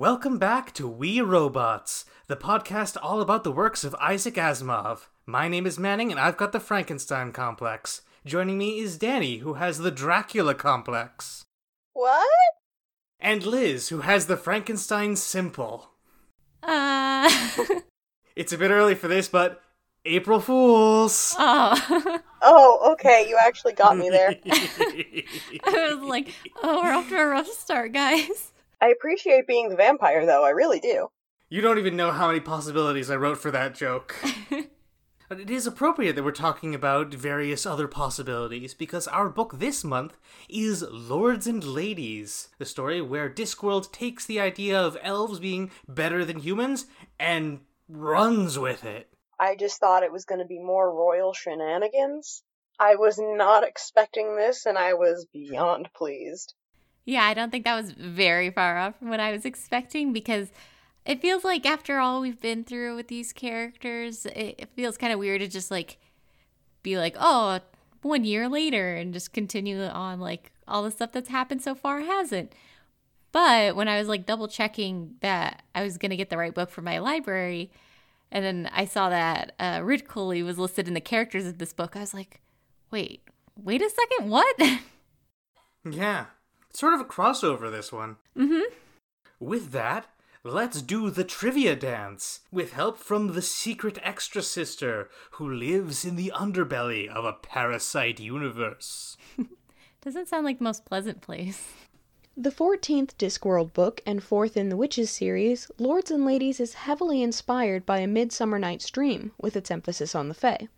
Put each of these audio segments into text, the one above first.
Welcome back to We Robots, the podcast all about the works of Isaac Asimov. My name is Manning, and I've got the Frankenstein complex. Joining me is Danny, who has the Dracula complex. What? And Liz, who has the Frankenstein simple. Uh. It's a bit early for this, but April Fools! oh. Oh, okay, you actually got me there. I was like, oh, we're off to a rough start, guys. I appreciate being the vampire, though, I really do. you don't even know how many possibilities I wrote for that joke. But it is appropriate that we're talking about various other possibilities because our book this month is Lords and Ladies, the story where Discworld takes the idea of elves being better than humans and runs with it. I just thought it was going to be more royal shenanigans. I was not expecting this, and I was beyond pleased. Yeah, I don't think that was very far off from what I was expecting because it feels like after all we've been through with these characters, it, feels kind of weird to just like be like, oh, one year later and just continue on like all the stuff that's happened so far hasn't. But when I was like double checking that I was going to get the right book for my library, and then I saw that uh, Ridcully was listed in the characters of this book, I was like, wait, wait a second, what? Yeah, sort of a crossover, this one. mm-hmm. With that, let's do the trivia dance with help from the secret extra sister who lives in the underbelly of a parasite universe. Doesn't sound like the most pleasant place. The 14th Discworld book and fourth in the Witches series, Lords and Ladies is heavily inspired by A Midsummer Night's Dream, with its emphasis on the Fae.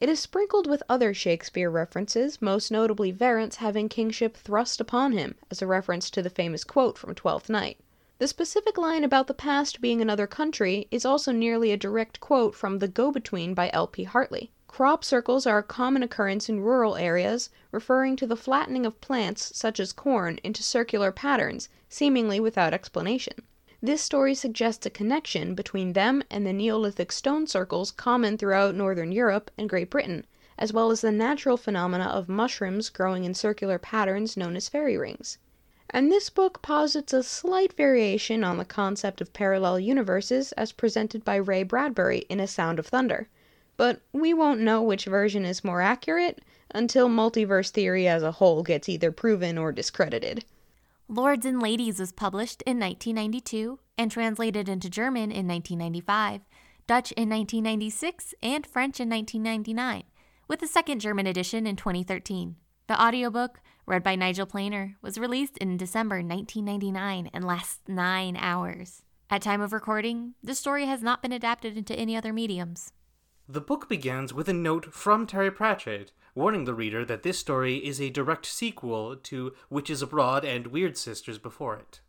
It is sprinkled with other Shakespeare references, most notably Verence having kingship thrust upon him, as a reference to the famous quote from Twelfth Night. The specific line about the past being another country is also nearly a direct quote from The Go Between by L.P. Hartley. Crop circles are a common occurrence in rural areas, referring to the flattening of plants, such as corn, into circular patterns, seemingly without explanation. This story suggests a connection between them and the Neolithic stone circles common throughout northern Europe and Great Britain, as well as the natural phenomena of mushrooms growing in circular patterns known as fairy rings. And this book posits a slight variation on the concept of parallel universes as presented by Ray Bradbury in A Sound of Thunder. But we won't know which version is more accurate until multiverse theory as a whole gets either proven or discredited. Lords and Ladies was published in 1992 and translated into German in 1995, Dutch in 1996, and French in 1999, with a second German edition in 2013. The audiobook, read by Nigel Planer, was released in December 1999 and lasts nine hours. At time of recording, the story has not been adapted into any other mediums. The book begins with a note from Terry Pratchett, warning the reader that this story is a direct sequel to Witches Abroad and Wyrd Sisters before it.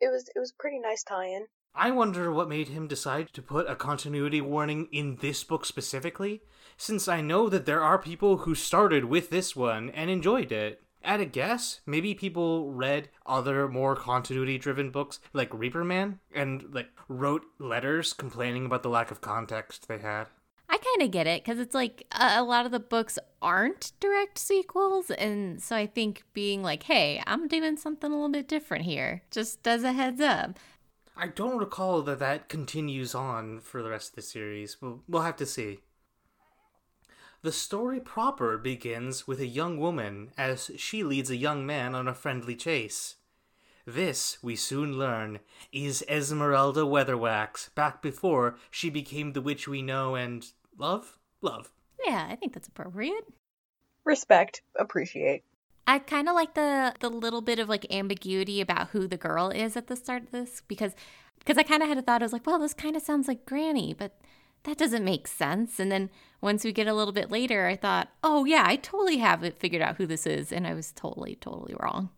It was it was a pretty nice tie-in. I wonder what made him decide to put a continuity warning in this book specifically, since I know that there are people who started with this one and enjoyed it. At a guess, maybe people read other more continuity driven books like Reaper Man and like wrote letters complaining about the lack of context they had. I kind of get it because it's like a, a lot of the books aren't direct sequels. And so I think being like, hey, I'm doing something a little bit different here, just as a heads up. I don't recall that that continues on for the rest of the series. We'll, we'll have to see. The story proper begins with a young woman as she leads a young man on a friendly chase. This, we soon learn, is Esmeralda Weatherwax, back before she became the witch we know and love? Love. Yeah, I think that's appropriate. Respect, appreciate. I kind of like the the little bit of like ambiguity about who the girl is at the start of this because because I kind of had a thought I was like, well, this kind of sounds like Granny, but that doesn't make sense. And then once we get a little bit later, I thought, oh yeah, I totally have it figured out who this is, and I was totally totally wrong.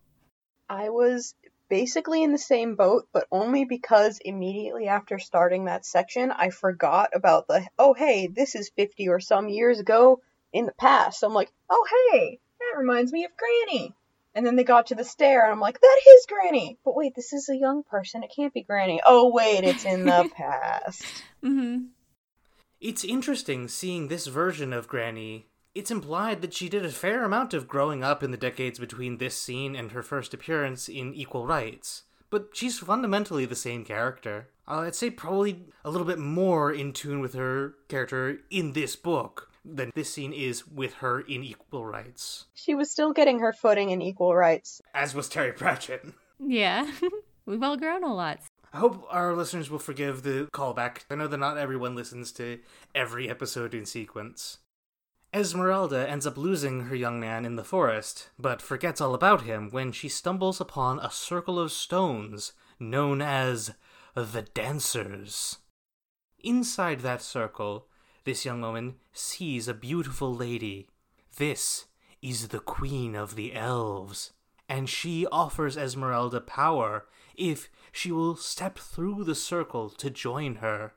I was basically in the same boat, but only because immediately after starting that section, I forgot about the, oh, hey, this is 50 or some years ago in the past. So I'm like, oh, hey, that reminds me of Granny. And then they got to the stair, and I'm like, that is Granny. But wait, this is a young person. It can't be Granny. Oh, wait, it's in the past. Mm-hmm. It's interesting seeing this version of Granny. It's implied that she did a fair amount of growing up in the decades between this scene and her first appearance in Equal Rites. but she's fundamentally the same character. Uh, I'd say probably a little bit more in tune with her character in this book than this scene is with her in Equal Rites, She was still getting her footing in equal rites. as was Terry Pratchett. Yeah. We've all grown a lot. I hope our listeners will forgive the callback. I know that not everyone listens to every episode in sequence. Esmeralda ends up losing her young man in the forest, but forgets all about him when she stumbles upon a circle of stones known as the Dancers. Inside that circle, this young woman sees a beautiful lady. This is the Queen of the Elves, and she offers Esmeralda power if she will step through the circle to join her.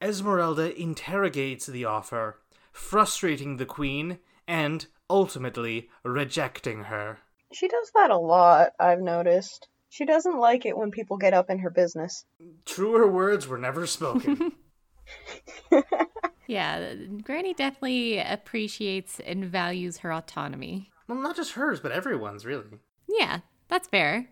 Esmeralda interrogates the offer, frustrating the queen and ultimately rejecting her. She does that a lot, I've noticed. She doesn't like it when people get up in her business. Truer words were never spoken. Yeah, Granny definitely appreciates and values her autonomy. well, not just hers, but everyone's, really. Yeah, that's fair.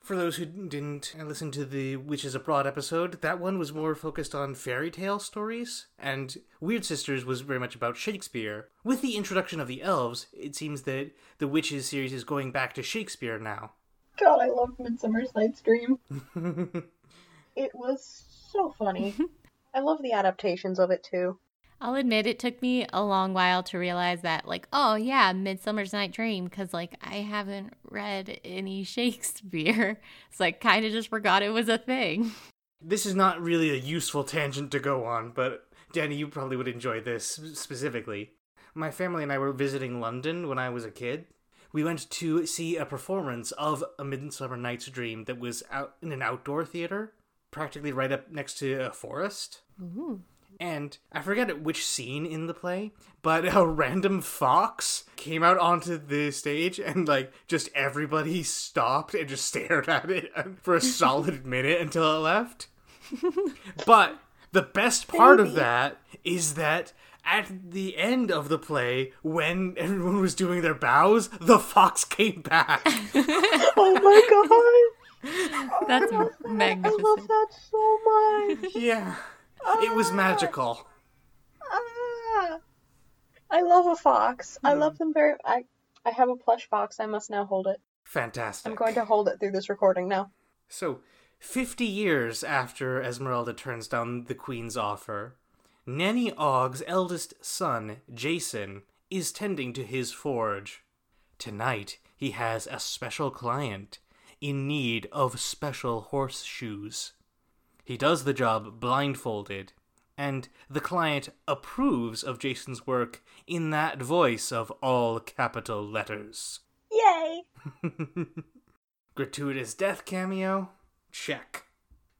For those who didn't listen to the Witches Abroad episode, that one was more focused on fairy tale stories, and Wyrd Sisters was very much about Shakespeare. With the introduction of the elves, it seems that the Witches series is going back to Shakespeare now. God, I love Midsummer's Night's Dream. it was so funny. I love the adaptations of it too. I'll admit it took me a long while to realize that, like, oh yeah, Midsummer's Night Dream, because like I haven't read any Shakespeare, so I kind of just forgot it was a thing. This is not really a useful tangent to go on, but Danny, you probably would enjoy this specifically. My family and I were visiting London when I was a kid. We went to see a performance of A Midsummer Night's Dream that was out in an outdoor theater, practically right up next to a forest. Ooh. And I forget which scene in the play, but a random fox came out onto the stage and like just everybody stopped and just stared at it for a solid minute until it left. but the best part of that is that at the end of the play, when everyone was doing their bows, the fox came back. Oh my god! That's I love. I love that so much. yeah. It was magical. Ah. I love a fox. I love them very. I I have a plush fox. I must now hold it. Fantastic. I'm going to hold it through this recording now. So, 50 years after Esmeralda turns down the Queen's offer, Nanny Ogg's eldest son, Jason, is tending to his forge. Tonight, he has a special client in need of special horseshoes. He does the job blindfolded, and the client approves of Jason's work in that voice of all capital letters. Yay! Gratuitous death cameo? Check.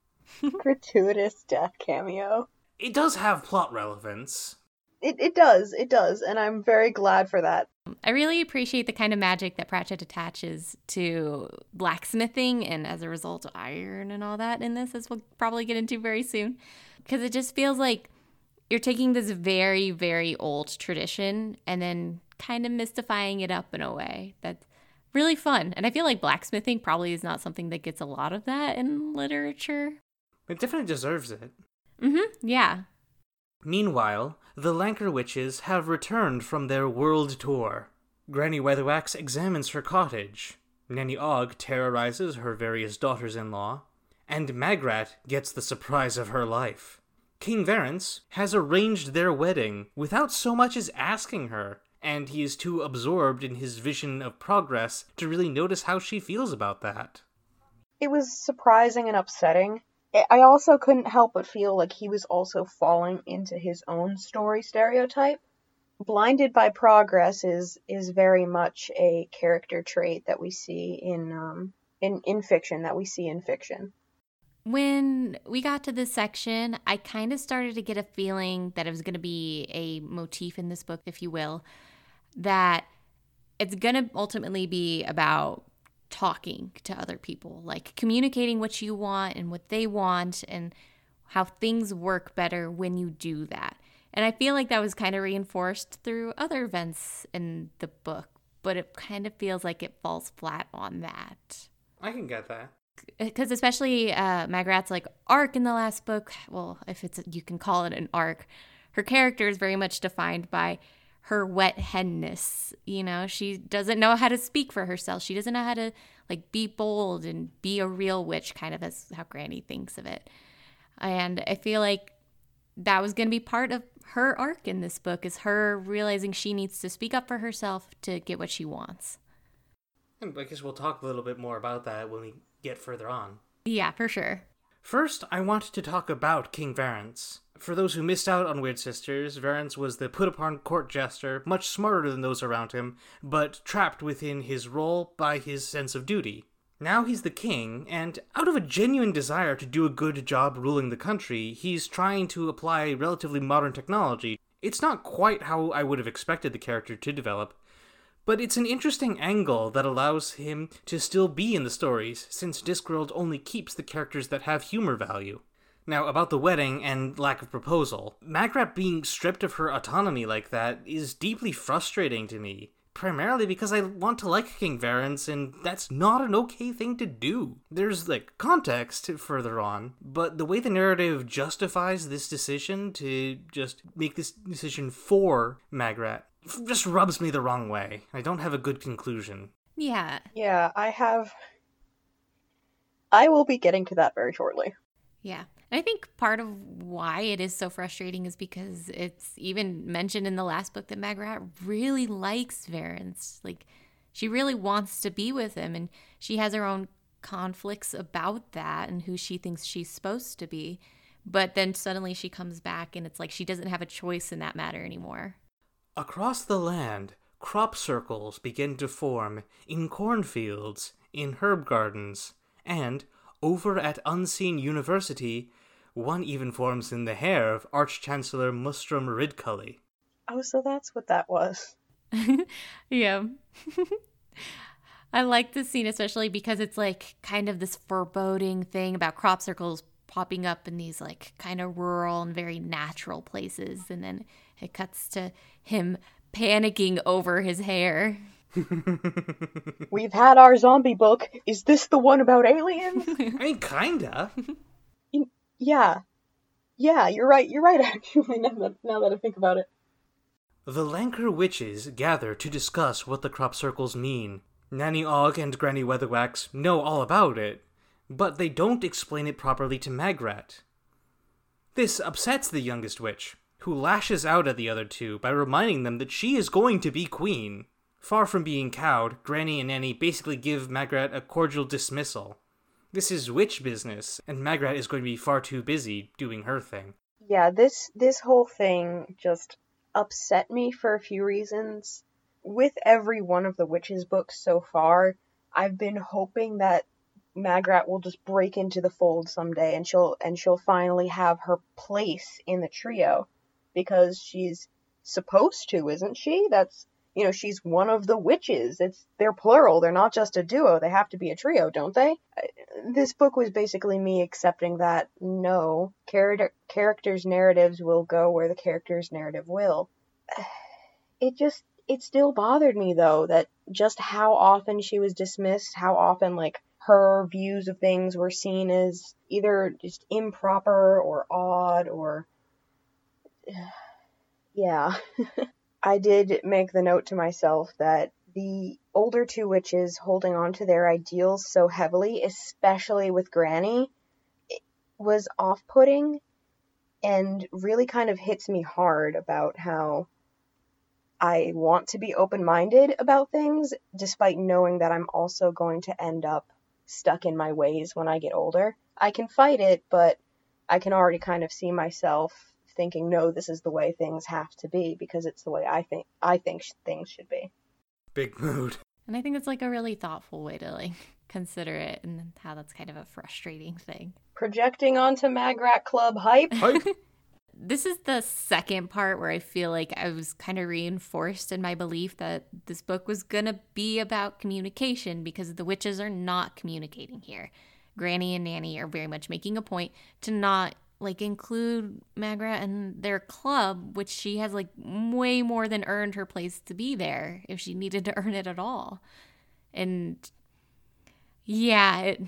Gratuitous death cameo. It does have plot relevance. It it does. It does, and I'm very glad for that. I really appreciate the kind of magic that Pratchett attaches to blacksmithing and as a result iron and all that in this, as we'll probably get into very soon. Because it just feels like you're taking this very, very old tradition and then kind of mystifying it up in a way that's really fun. And I feel like blacksmithing probably is not something that gets a lot of that in literature. It definitely deserves it. Mm hmm. Yeah. Meanwhile, the Lancre witches have returned from their world tour. Granny Weatherwax examines her cottage. Nanny Ogg terrorizes her various daughters in law. And Magrat gets the surprise of her life. King Verence has arranged their wedding without so much as asking her, and he is too absorbed in his vision of progress to really notice how she feels about that. It was surprising and upsetting. I- also couldn't help but feel like he was also falling into his own story stereotype. Blinded by progress is is very much a character trait that we see in um in in fiction that we see in fiction. When we got to this section, I kind of started to get a feeling that it was going to be a motif in this book, if you will, that it's going to ultimately be about talking to other people, like communicating what you want and what they want, and how things work better when you do that. And I feel like that was kind of reinforced through other events in the book, but it kind of feels like it falls flat on that. I can get that. because especially uh, Magrat's like arc in the last book. Well, if it's you can call it an arc, her character is very much defined by her wet headness. You know, she doesn't know how to speak for herself. She doesn't know how to like be bold and be a real witch, kind of as how Granny thinks of it. And I feel like that was going to be part of her arc in this book is her realizing she needs to speak up for herself to get what she wants. And I guess we'll talk a little bit more about that when we get further on. Yeah, for sure. First, I want to talk about King Verence. For those who missed out on Wyrd Sisters, Verence was the put upon court jester, much smarter than those around him, but trapped within his role by his sense of duty. Now he's the king, and out of a genuine desire to do a good job ruling the country, he's trying to apply relatively modern technology. It's not quite how I would have expected the character to develop, but it's an interesting angle that allows him to still be in the stories, since Discworld only keeps the characters that have humor value. Now, about the wedding and lack of proposal, Magrat being stripped of her autonomy like that is deeply frustrating to me. Primarily because I want to like King Verence, and that's not an okay thing to do. There's, like, context further on, but the way the narrative justifies this decision to just make this decision for Magrat just rubs me the wrong way. I don't have a good conclusion. Yeah. Yeah, I have. I will be getting to that very shortly. Yeah. And I think part of why it is so frustrating is because it's even mentioned in the last book that Magrat really likes Verence. Like, she really wants to be with him, and she has her own conflicts about that and who she thinks she's supposed to be. But then suddenly she comes back, and it's like she doesn't have a choice in that matter anymore. Across the land, crop circles begin to form in cornfields, in herb gardens, and, over at Unseen University, one even forms in the hair of Arch Chancellor Mustrum Ridcully. Oh, so that's what that was. yeah. I like this scene especially because it's like kind of this foreboding thing about crop circles popping up in these like kind of rural and very natural places and then it cuts to him panicking over his hair. We've had our zombie book. Is this the one about aliens? I mean, kinda. Yeah. Yeah, you're right. You're right, actually, now that, now that I think about it. The Lancre witches gather to discuss what the crop circles mean. Nanny Ogg and Granny Weatherwax know all about it, but they don't explain it properly to Magrat. This upsets the youngest witch, who lashes out at the other two by reminding them that she is going to be queen. Far from being cowed, Granny and Nanny basically give Magrat a cordial dismissal. This is witch business, and Magrat is going to be far too busy doing her thing. Yeah, this this whole thing just upset me for a few reasons. With every one of the witches books so far, I've been hoping that Magrat will just break into the fold someday and she'll and she'll finally have her place in the trio because she's supposed to, isn't she? That's you know, she's one of the witches. It's they're plural. They're not just a duo. They have to be a trio, don't they? This book was basically me accepting that no, character characters' narratives will go where the character's narrative will. It just it still bothered me though that just how often she was dismissed, how often like her views of things were seen as either just improper or odd or yeah. I did make the note to myself that the older two witches holding on to their ideals so heavily, especially with Granny, was off putting and really kind of hits me hard about how I want to be open minded about things, despite knowing that I'm also going to end up stuck in my ways when I get older. I can fight it, but I can already kind of see myself thinking, no, this is the way things have to be because it's the way I think I think things should be. Big mood. And I think it's like a really thoughtful way to like consider it and how that's kind of a frustrating thing. Projecting onto Magrat Club hype. Hype. this is the second part where I feel like I was kind of reinforced in my belief that this book was going to be about communication because the witches are not communicating here. Granny and Nanny are very much making a point to not like include Magrat and their club, which she has like way more than earned her place to be there if she needed to earn it at all. And yeah, it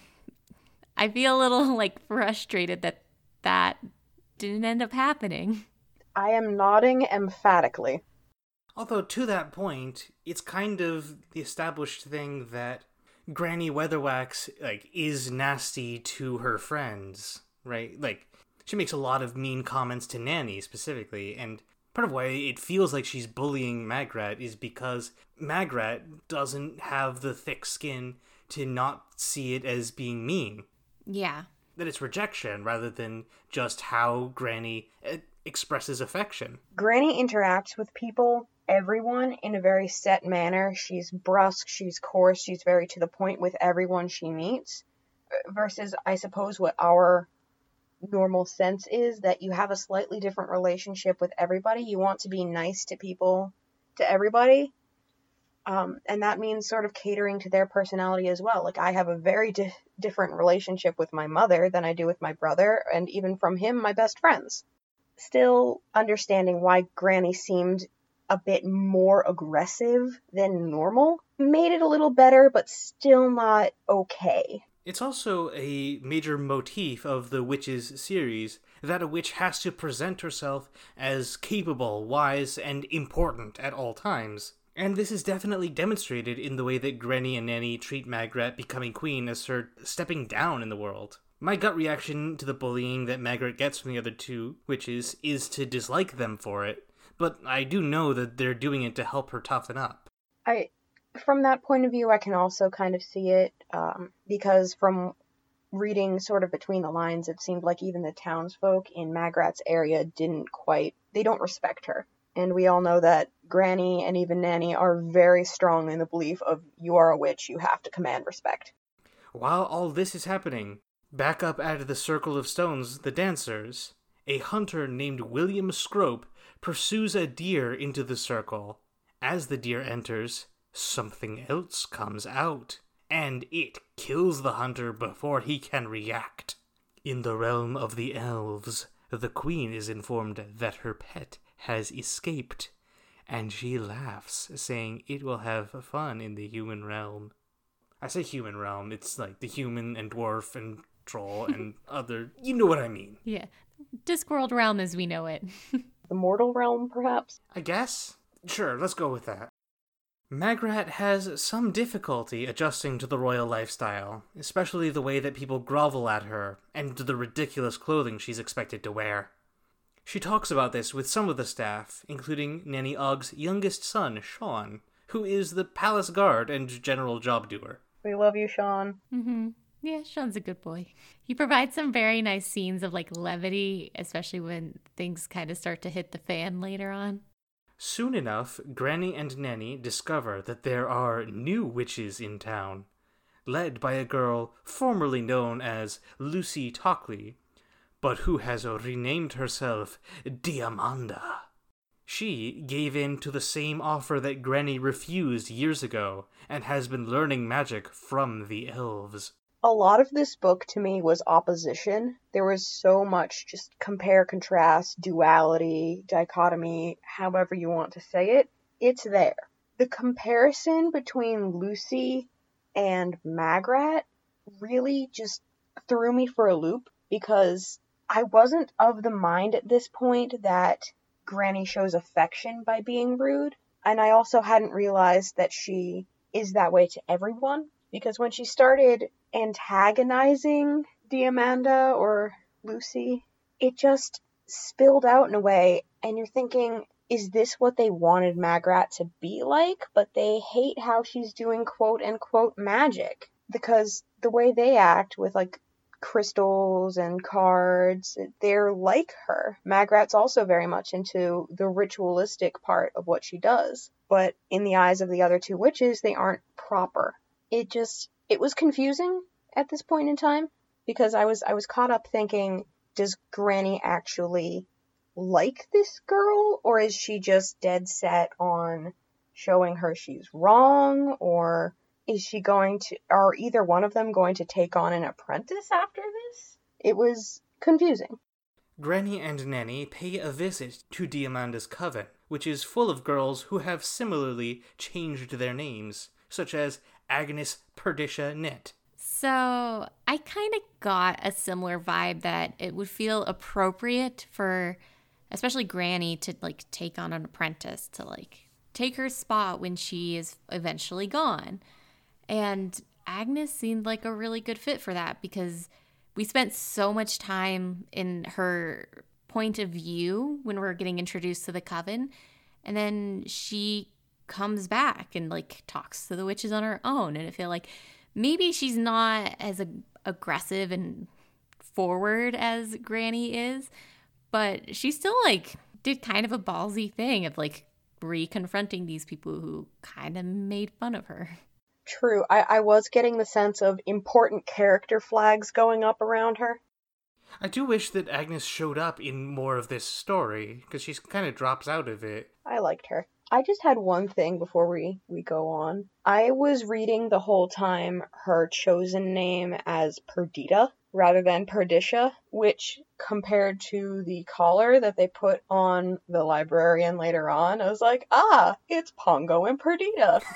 I feel a little like frustrated that that didn't end up happening. I am nodding emphatically. Although to that point, it's kind of the established thing that Granny Weatherwax like is nasty to her friends, right? Like she makes a lot of mean comments to Nanny specifically, and part of why it feels like she's bullying Magrat is because Magrat doesn't have the thick skin to not see it as being mean. Yeah. That it's rejection rather than just how Granny eh, expresses affection. Granny interacts with people, everyone, in a very set manner. She's brusque, she's coarse, she's very to the point with everyone she meets. Versus, I suppose, what our normal sense is that you have a slightly different relationship with everybody. You want to be nice to people, to everybody. Um, and that means sort of catering to their personality as well. Like, I have a very di- different relationship with my mother than I do with my brother, and even from him, my best friends. Still understanding why Granny seemed a bit more aggressive than normal made it a little better, but still not okay. It's also a major motif of the Witches series that a witch has to present herself as capable, wise, and important at all times. And this is definitely demonstrated in the way that Granny and Nanny treat Magrat becoming queen as her stepping down in the world. My gut reaction to the bullying that Magrat gets from the other two witches is to dislike them for it, but I do know that they're doing it to help her toughen up. I, from that point of view, I can also kind of see it um, because from reading sort of between the lines, it seemed like even the townsfolk in Magrat's area didn't quite, they don't respect her. And we all know that Granny and even Nanny are very strong in the belief of you are a witch, you have to command respect. While all this is happening, back up of the circle of stones, the dancers, a hunter named William Scrope pursues a deer into the circle. As the deer enters, something else comes out, and it kills the hunter before he can react. In the realm of the elves, the queen is informed that her pet has escaped, and she laughs, saying it will have fun in the human realm. I say human realm, it's like the human and dwarf and troll and other. You know what I mean. Yeah. Discworld realm as we know it. The mortal realm, perhaps? I guess? Sure, let's go with that. Magrat has some difficulty adjusting to the royal lifestyle, especially the way that people grovel at her and the ridiculous clothing she's expected to wear. She talks about this with some of the staff, including Nanny Ogg's youngest son, Sean, who is the palace guard and general job doer. We love you, Sean. mm-hmm. Yeah, Sean's a good boy. He provides some very nice scenes of like levity, especially when things kind of start to hit the fan later on. Soon enough, Granny and Nanny discover that there are new witches in town, led by a girl formerly known as Lucy Tockley, but who has renamed herself Diamanda. She gave in to the same offer that Granny refused years ago and has been learning magic from the elves. A lot of this book to me was opposition. There was so much just compare, contrast, duality, dichotomy, however you want to say it. It's there. The comparison between Lucy and Magrat really just threw me for a loop because I wasn't of the mind at this point that Granny shows affection by being rude, and I also hadn't realized that she is that way to everyone because when she started antagonizing Diamanda or Lucy, it just spilled out in a way, and you're thinking, is this what they wanted Magrat to be like? But they hate how she's doing quote unquote magic because the way they act with like crystals and cards, they're like her. Magrat's also very much into the ritualistic part of what she does, but in the eyes of the other two witches, they aren't proper. It just it was confusing at this point in time because I was I was caught up thinking, does Granny actually like this girl or is she just dead set on showing her she's wrong or is she going to are either one of them going to take on an apprentice after this? It was confusing. Granny and Nanny pay a visit to Diamanda's coven, which is full of girls who have similarly changed their names, such as Agnes Perdicia Nitt. So I kind of got a similar vibe that it would feel appropriate for, especially Granny, to like take on an apprentice to like take her spot when she is eventually gone. And Agnes seemed like a really good fit for that because we spent so much time in her point of view when we're getting introduced to the coven. And then she comes back and like talks to the witches on her own. And I feel like maybe she's not as ag- aggressive and forward as Granny is, but she still like did kind of a ballsy thing of like re-confronting these people who kind of made fun of her. True. I, I was getting the sense of important character flags going up around her. I do wish that Agnes showed up in more of this story because she kind of drops out of it. I liked her. I just had one thing before we, we go on. I was reading the whole time her chosen name as Perdita rather than Perdicia, which compared to the collar that they put on the librarian later on, I was like, ah, it's Pongo and Perdita.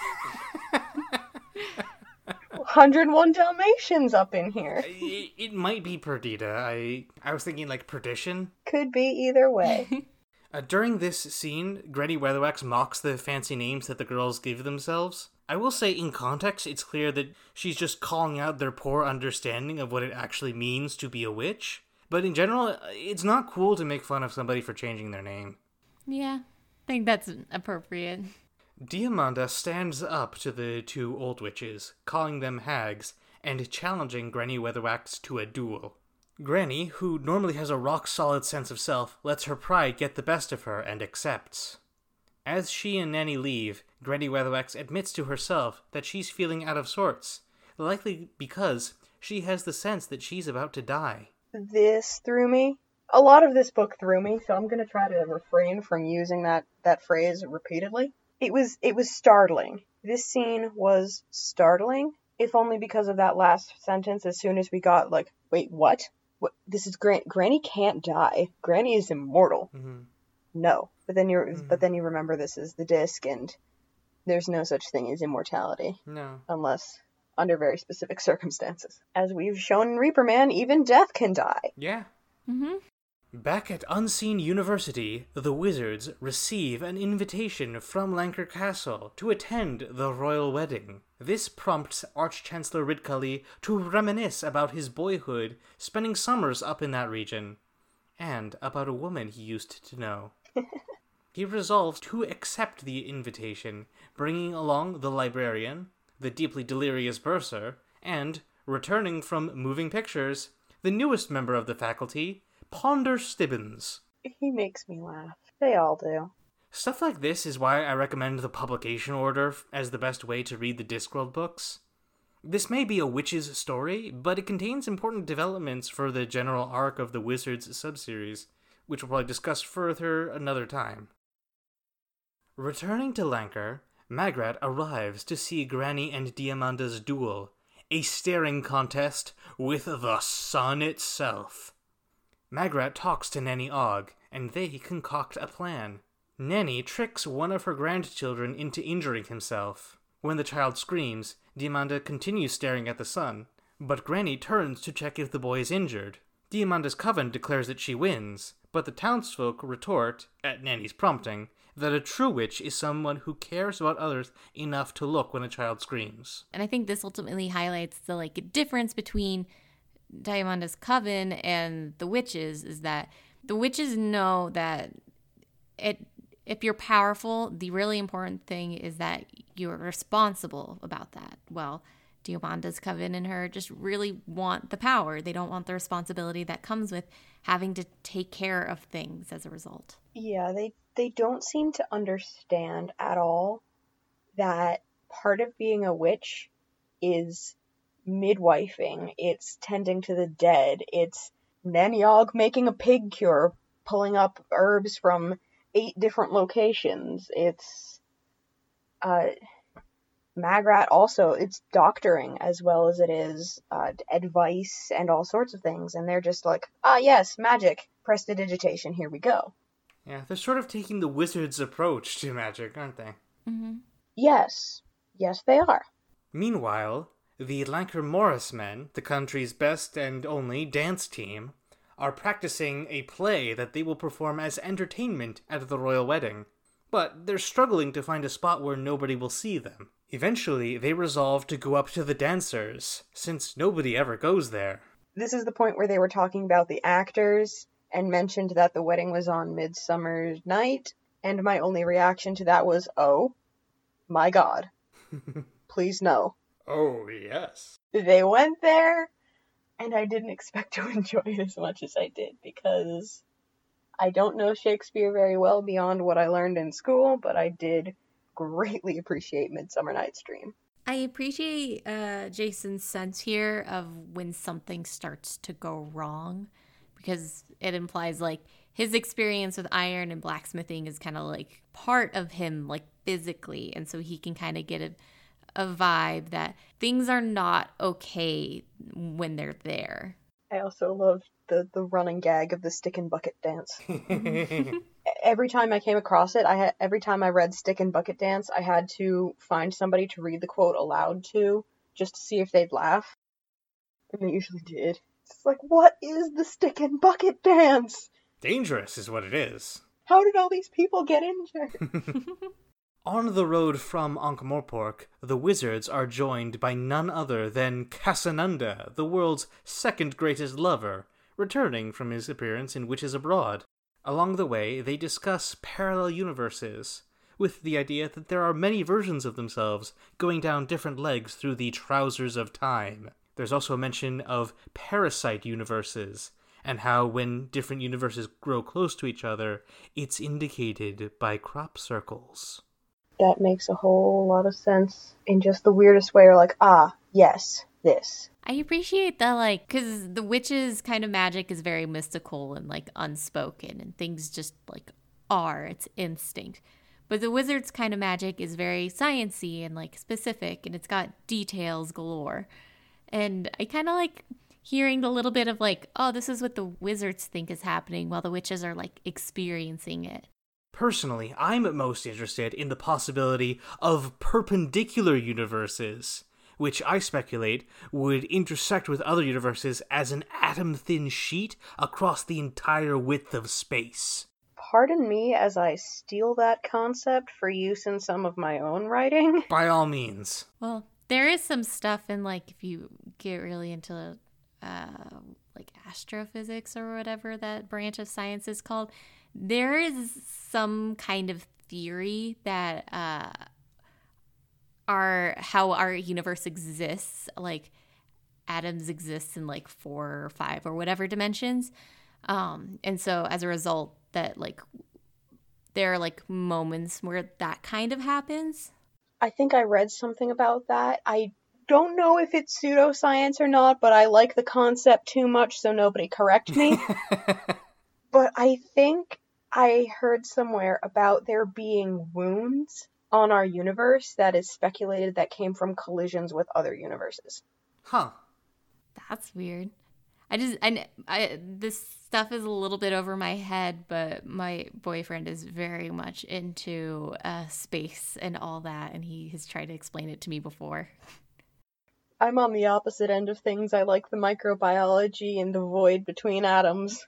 101 Dalmatians up in here. it, it might be Perdita. I I was thinking like perdition. Could be either way. Uh, during this scene, Granny Weatherwax mocks the fancy names that the girls give themselves. I will say, in context, it's clear that she's just calling out their poor understanding of what it actually means to be a witch. But in general, it's not cool to make fun of somebody for changing their name. Yeah, I think that's appropriate. Diamanda stands up to the two old witches, calling them hags, and challenging Granny Weatherwax to a duel. Granny, who normally has a rock solid sense of self, lets her pride get the best of her and accepts. As she and Nanny leave, Granny Weatherwax admits to herself that she's feeling out of sorts, likely because she has the sense that she's about to die. This threw me. A lot of this book threw me, so I'm going to try to refrain from using that, that phrase repeatedly. It was it was startling. This scene was startling, if only because of that last sentence as soon as we got like, wait, what? What this is Gran- Granny can't die. Granny is immortal. Mm-hmm. No. But then you but then you remember this is the disc and there's no such thing as immortality No. unless under very specific circumstances. As we've shown in Reaper Man, even death can die. Yeah. Mm-hmm. Back at Unseen University, the wizards receive an invitation from Lancre Castle to attend the royal wedding. This prompts Arch-Chancellor Ridcully to reminisce about his boyhood, spending summers up in that region, and about a woman he used to know. he resolves to accept the invitation, bringing along the librarian, the deeply delirious bursar, and, returning from moving pictures, the newest member of the faculty, Ponder Stibbins. He makes me laugh. They all do. Stuff like this is why I recommend the publication order as the best way to read the Discworld books. This may be a witch's story, but it contains important developments for the general arc of the Wizards subseries, which we'll probably discuss further another time. Returning to Lancre, Magrat arrives to see Granny and Diamanda's duel, a staring contest with the sun itself. Magrat talks to Nanny Ogg, and they concoct a plan. Nanny tricks one of her grandchildren into injuring himself. When the child screams, Diamanda continues staring at the sun, but Granny turns to check if the boy is injured. Diamanda's coven declares that she wins, but the townsfolk retort, at Nanny's prompting, that a true witch is someone who cares about others enough to look when a child screams. And I think this ultimately highlights the like difference between Diamanda's coven and the witches is that the witches know that it if you're powerful, the really important thing is that you're responsible about that. Well, Diamanda's coven and her just really want the power. They don't want the responsibility that comes with having to take care of things as a result. Yeah, they they don't seem to understand at all that part of being a witch is midwifing, it's tending to the dead, it's Nanny Ogg making a pig cure, pulling up herbs from eight different locations. It's uh Magrat also it's doctoring as well as it is uh, advice and all sorts of things. And they're just like ah yes magic. Prestidigitation here we go. Yeah, they're sort of taking the wizard's approach to magic, aren't they? Mm-hmm. yes. Yes they are. Meanwhile, The Lancre Morris men, the country's best and only dance team, are practicing a play that they will perform as entertainment at the royal wedding. But they're struggling to find a spot where nobody will see them. Eventually, they resolve to go up to the dancers, since nobody ever goes there. This is the point where they were talking about the actors and mentioned that the wedding was on Midsummer Night, and my only reaction to that was, oh, my god. Please no. Oh, yes. They went there, and I didn't expect to enjoy it as much as I did because I don't know Shakespeare very well beyond what I learned in school, but I did greatly appreciate Midsummer Night's Dream. I appreciate uh, Jason's sense here of when something starts to go wrong because it implies like his experience with iron and blacksmithing is kind of like part of him, like physically. And so he can kind of get a, a vibe that things are not okay when they're there. I also loved the, the running gag of the stick and bucket dance. every time I came across it, I had every time I read stick and bucket dance, I had to find somebody to read the quote aloud to just to see if they'd laugh. And they usually did. It's like, what is the stick and bucket dance? Dangerous is what it is. How did all these people get injured? On the road from Ankh-Morpork, the wizards are joined by none other than Casanunda, the world's second greatest lover, returning from his appearance in Witches Abroad. Along the way, they discuss parallel universes, with the idea that there are many versions of themselves going down different legs through the trousers of time. There's also a mention of parasite universes, and how when different universes grow close to each other, it's indicated by crop circles. That makes a whole lot of sense in just the weirdest way. Or like, ah, yes, this. I appreciate that, like, because the witch's kind of magic is very mystical and like unspoken, and things just like are. It's instinct. But the wizard's kind of magic is very sciency and like specific, and it's got details galore. And I kind of like hearing the little bit of like, oh, this is what the wizards think is happening while the witches are like experiencing it. Personally, I'm most interested in the possibility of perpendicular universes, which I speculate would intersect with other universes as an atom thin sheet across the entire width of space. Pardon me as I steal that concept for use in some of my own writing. By all means. Well, there is some stuff in like if you get really into uh, like astrophysics or whatever that branch of science is called there is some kind of theory that uh, our how our universe exists, like atoms exist in like four or five or whatever dimensions, um, and so as a result, that like there are like moments where that kind of happens. I think I read something about that. I don't know if it's pseudoscience or not, but I like the concept too much, so nobody correct me. but I think I heard somewhere about there being wounds on our universe that is speculated that came from collisions with other universes. Huh. That's weird. I just I, I this stuff is a little bit over my head, but my boyfriend is very much into uh, space and all that, and he has tried to explain it to me before. I'm on the opposite end of things. I like the microbiology and the void between atoms.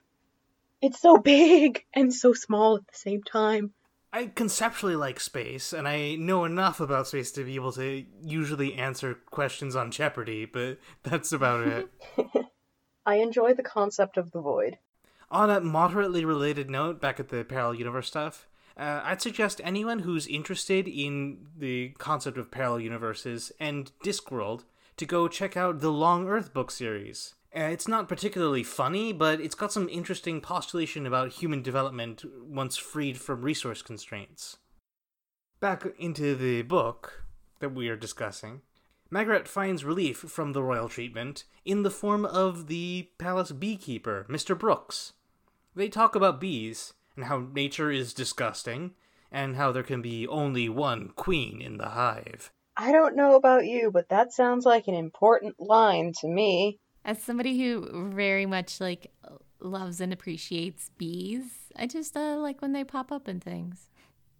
It's so big and so small at the same time. I conceptually like space, and I know enough about space to be able to usually answer questions on Jeopardy, but that's about it. I enjoy the concept of the void. On a moderately related note, back at the parallel universe stuff, uh, I'd suggest anyone who's interested in the concept of parallel universes and Discworld to go check out the Long Earth book series. Uh, it's not particularly funny, but it's got some interesting postulation about human development once freed from resource constraints. Back into the book that we are discussing, Margaret finds relief from the royal treatment in the form of the palace beekeeper, Mr. Brooks. They talk about bees and how nature is disgusting, and how there can be only one queen in the hive. I don't know about you, but that sounds like an important line to me. As somebody who very much like loves and appreciates bees, I just uh, like when they pop up in things,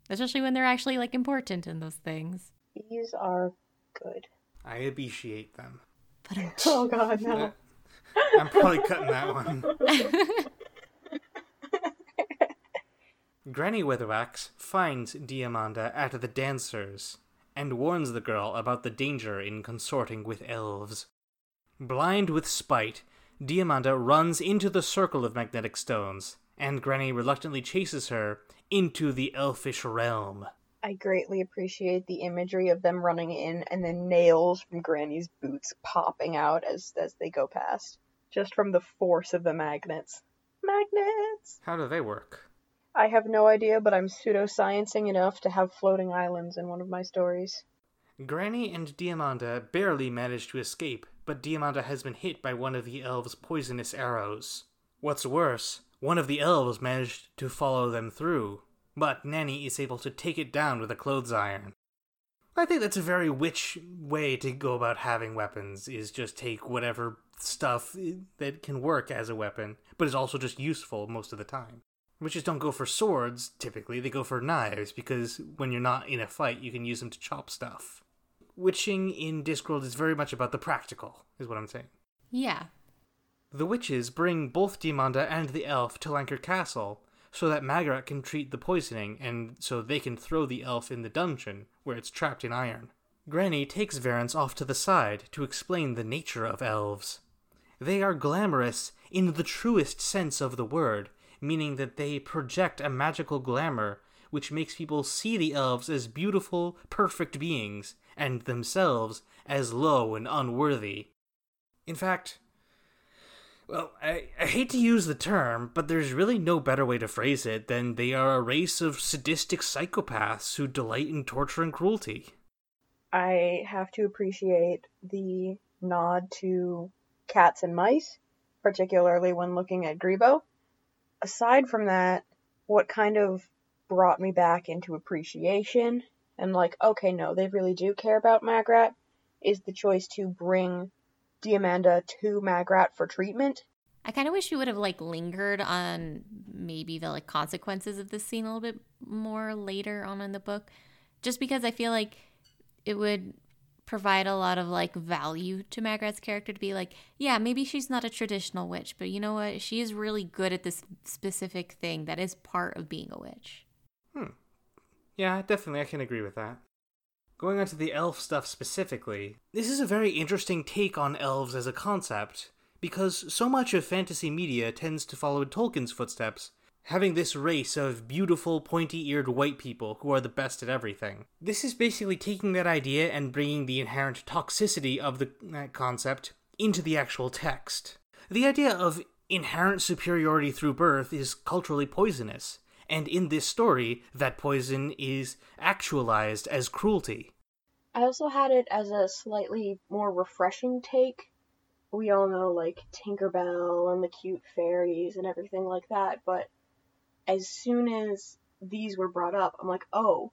especially when they're actually like important in those things. Bees are good. I appreciate them. But I'm Oh god, no. I'm probably cutting that one. Granny Weatherwax finds Diamanda at the dancers and warns the girl about the danger in consorting with elves. Blind with spite, Diamanda runs into the circle of magnetic stones, and Granny reluctantly chases her into the elfish realm. I greatly appreciate the imagery of them running in and then nails from Granny's boots popping out as as they go past. Just from the force of the magnets. Magnets! How do they work? I have no idea, but I'm pseudosciencing enough to have floating islands in one of my stories. Granny and Diamanda barely manage to escape, but Diamanda has been hit by one of the elves' poisonous arrows. What's worse, one of the elves managed to follow them through, but Nanny is able to take it down with a clothes iron. I think that's a very witch way to go about having weapons, is just take whatever stuff that can work as a weapon, but is also just useful most of the time. Witches don't go for swords, typically, they go for knives, because when you're not in a fight, you can use them to chop stuff. Witching in Discworld is very much about the practical, is what I'm saying. yeah. The witches bring both Diamanda and the elf to Lancre Castle so that Magrat can treat the poisoning and so they can throw the elf in the dungeon where it's trapped in iron. Granny takes Verence off to the side to explain the nature of elves. They are glamorous in the truest sense of the word, meaning that they project a magical glamour which makes people see the elves as beautiful, perfect beings, and themselves as low and unworthy. In fact, well, I, I hate to use the term, but there's really no better way to phrase it than they are a race of sadistic psychopaths who delight in torture and cruelty. I have to appreciate the nod to cats and mice, particularly when looking at Grebo. Aside from that, what kind of brought me back into appreciation and like, okay, no, they really do care about Magrat is the choice to bring Diamanda to Magrat for treatment. I kind of wish you would have like lingered on maybe the like consequences of this scene a little bit more later on in the book, just because I feel like it would provide a lot of like value to Magrat's character to be like, yeah, maybe she's not a traditional witch, but you know what? She is really good at this specific thing that is part of being a witch. Hmm. Yeah, definitely, I can agree with that. Going on to the elf stuff specifically, this is a very interesting take on elves as a concept, because so much of fantasy media tends to follow Tolkien's footsteps, having this race of beautiful, pointy eared white people who are the best at everything. This is basically taking that idea and bringing the inherent toxicity of the, that concept into the actual text. The idea of inherent superiority through birth is culturally poisonous, and in this story, that poison is actualized as cruelty. I also had it as a slightly more refreshing take. We all know like Tinkerbell and the cute fairies and everything like that, but as soon as these were brought up, I'm like, oh,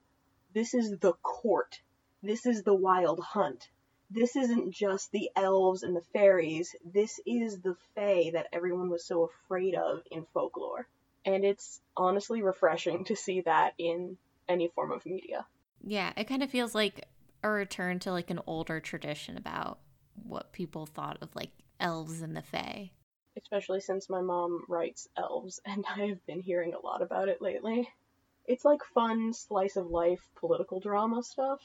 this is the court. This is the wild hunt. This isn't just the elves and the fairies. This is the fae that everyone was so afraid of in folklore. And it's honestly refreshing to see that in any form of media. Yeah, it kind of feels like a return to like an older tradition about what people thought of like elves and the fae. especially since my mom writes elves and I have been hearing a lot about it lately. It's like fun slice of life political drama stuff.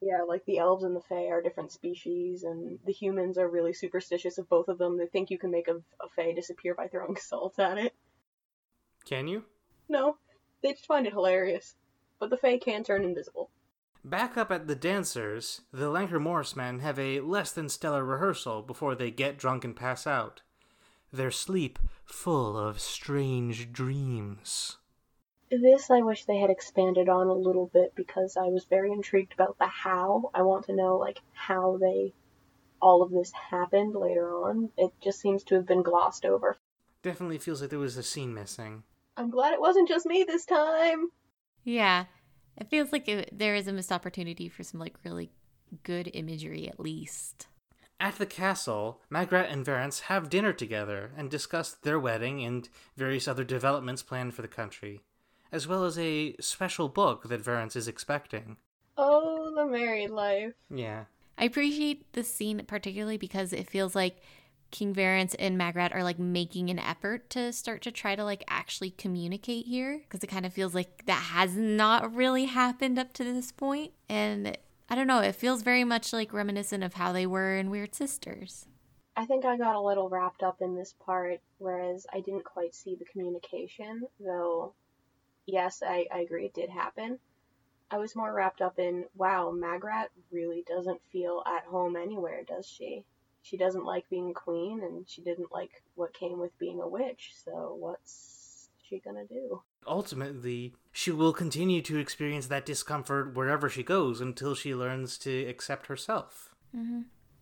Yeah, like the elves and the fae are different species, and the humans are really superstitious of both of them. They think you can make a, a fae disappear by throwing salt at it. Can you? No, they just find it hilarious. But the fae can turn invisible. Back up at the dancers, the Lancre Morrismen have a less than stellar rehearsal before they get drunk and pass out. Their sleep full of strange dreams. This I wish they had expanded on a little bit because I was very intrigued about the how. I want to know like how they all of this happened later on. It just seems to have been glossed over. Definitely feels like there was a scene missing. I'm glad it wasn't just me this time. Yeah, it feels like it, there is a missed opportunity for some like really good imagery at least. At the castle, Magrat and Verence have dinner together and discuss their wedding and various other developments planned for the country, as well as a special book that Verence is expecting. Oh, the married life. Yeah. I appreciate this scene particularly because it feels like King Verence and Magrat are like making an effort to start to try to like actually communicate here because it kind of feels like that has not really happened up to this point. And I don't know, it feels very much like reminiscent of how they were in Wyrd Sisters. I think I got a little wrapped up in this part, whereas I didn't quite see the communication, though, yes, I, I agree it did happen. I was more wrapped up in, wow, Magrat really doesn't feel at home anywhere, does she? She doesn't like being queen, and she didn't like what came with being a witch, so what's she gonna do? Ultimately, she will continue to experience that discomfort wherever she goes until she learns to accept herself. Mm-hmm.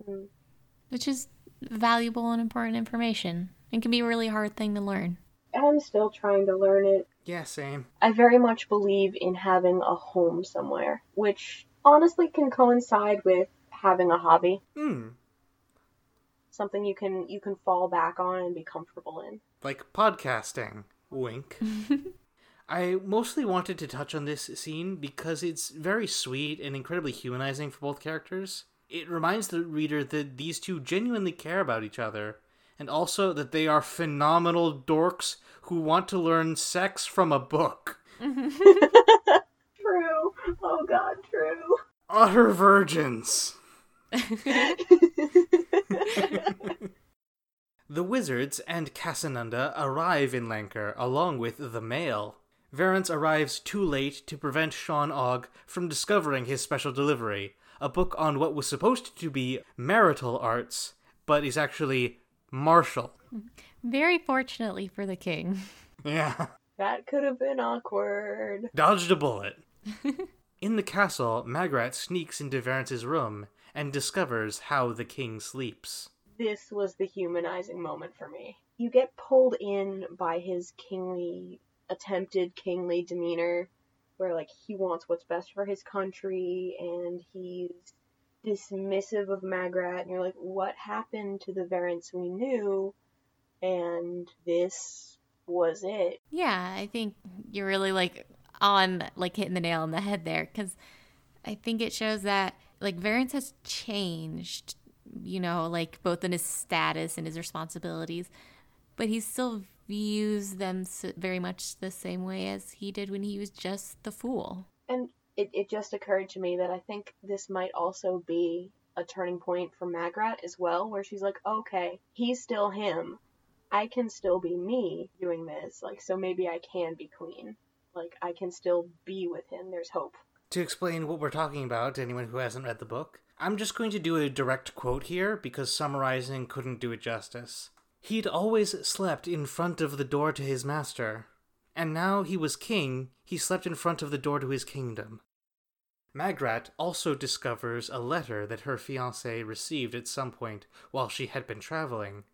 Mm. Which is valuable and important information. It can be a really hard thing to learn. I'm still trying to learn it. Yeah, same. I very much believe in having a home somewhere, which honestly can coincide with having a hobby, Hmm. Something you can you can fall back on and be comfortable in. Like podcasting. Wink. I mostly wanted to touch on this scene because it's very sweet and incredibly humanizing for both characters. It reminds the reader that these two genuinely care about each other, and also that they are phenomenal dorks who want to learn sex from a book. True. Oh god, true. Utter virgins. The wizards and Casanunda arrive in Lancre along with the mail. Verence arrives too late to prevent Shawn Ogg from discovering his special delivery, a book on what was supposed to be marital arts, but is actually martial. Very fortunately for the king. Yeah. That could have been awkward. Dodged a bullet. in the castle, Magrat sneaks into Verence's room and discovers how the king sleeps. This was the humanizing moment for me. You get pulled in by his kingly, attempted kingly demeanor, where like he wants what's best for his country and he's dismissive of Magrat, and you're like, what happened to the Verence we knew? And this was it. Yeah, I think you're really like on like hitting the nail on the head there because I think it shows that like Verence has changed, you know, like both in his status and his responsibilities, but he still views them very much the same way as he did when he was just the fool. And it, it just occurred to me that I think this might also be a turning point for Magrat as well, where she's like, okay, he's still him. I can still be me doing this. Like, so maybe I can be queen. Like, I can still be with him. There's hope. To explain what we're talking about to anyone who hasn't read the book, I'm just going to do a direct quote here because summarizing couldn't do it justice. He'd always slept in front of the door to his master, and now he was king, he slept in front of the door to his kingdom. Magrat also discovers a letter that her fiance received at some point while she had been traveling,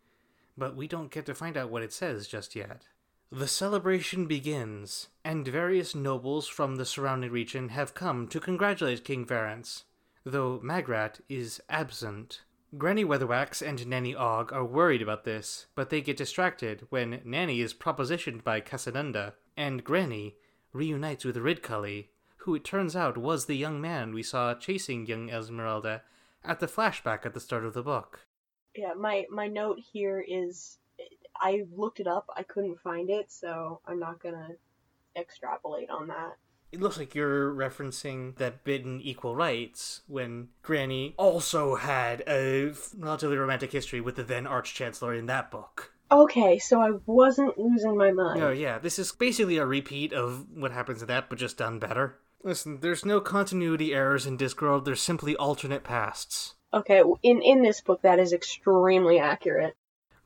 but we don't get to find out what it says just yet. The celebration begins, and various nobles from the surrounding region have come to congratulate King Verence, though Magrat is absent. Granny Weatherwax and Nanny Ogg are worried about this, but they get distracted when Nanny is propositioned by Casanunda, and Granny reunites with Ridcully, who it turns out was the young man we saw chasing young Esmerelda at the flashback at the start of the book. Yeah, my, my note here is I looked it up. I couldn't find it, so I'm not gonna extrapolate on that. It looks like you're referencing that bit in Equal Rites when Granny also had a relatively romantic history with the then Arch Chancellor in that book. Okay, so I wasn't losing my mind. Oh, yeah, this is basically a repeat of what happens in that, but just done better. Listen, there's no continuity errors in Discworld, there's simply alternate pasts. Okay, in in this book that is extremely accurate.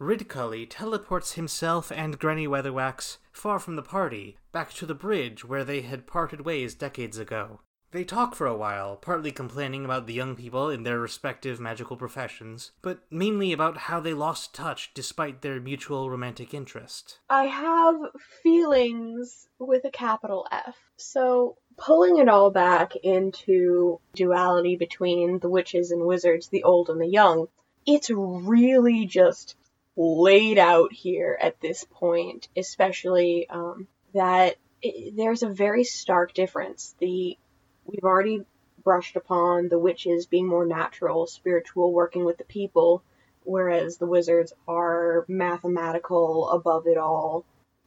Ridcully teleports himself and Granny Weatherwax far from the party, back to the bridge where they had parted ways decades ago. They talk for a while, partly complaining about the young people in their respective magical professions, but mainly about how they lost touch despite their mutual romantic interest. I have feelings with a capital F. So, pulling it all back into duality between the witches and wizards, the old and the young, it's really just laid out here at this point, especially um, that it, there's a very stark difference. The we've already brushed upon the witches being more natural, spiritual, working with the people, whereas the wizards are mathematical, above it all.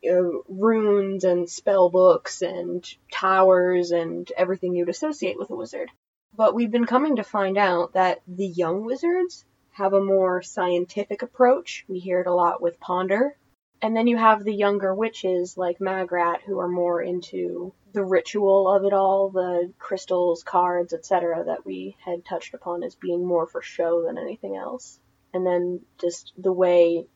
Uh, runes and spell books and towers and everything you'd associate with a wizard. But we've been coming to find out that the young wizards have a more scientific approach. We hear it a lot with Ponder. And then you have the younger witches like Magrat who are more into the ritual of it all, the crystals, cards, etc., that we had touched upon as being more for show than anything else. And then just the way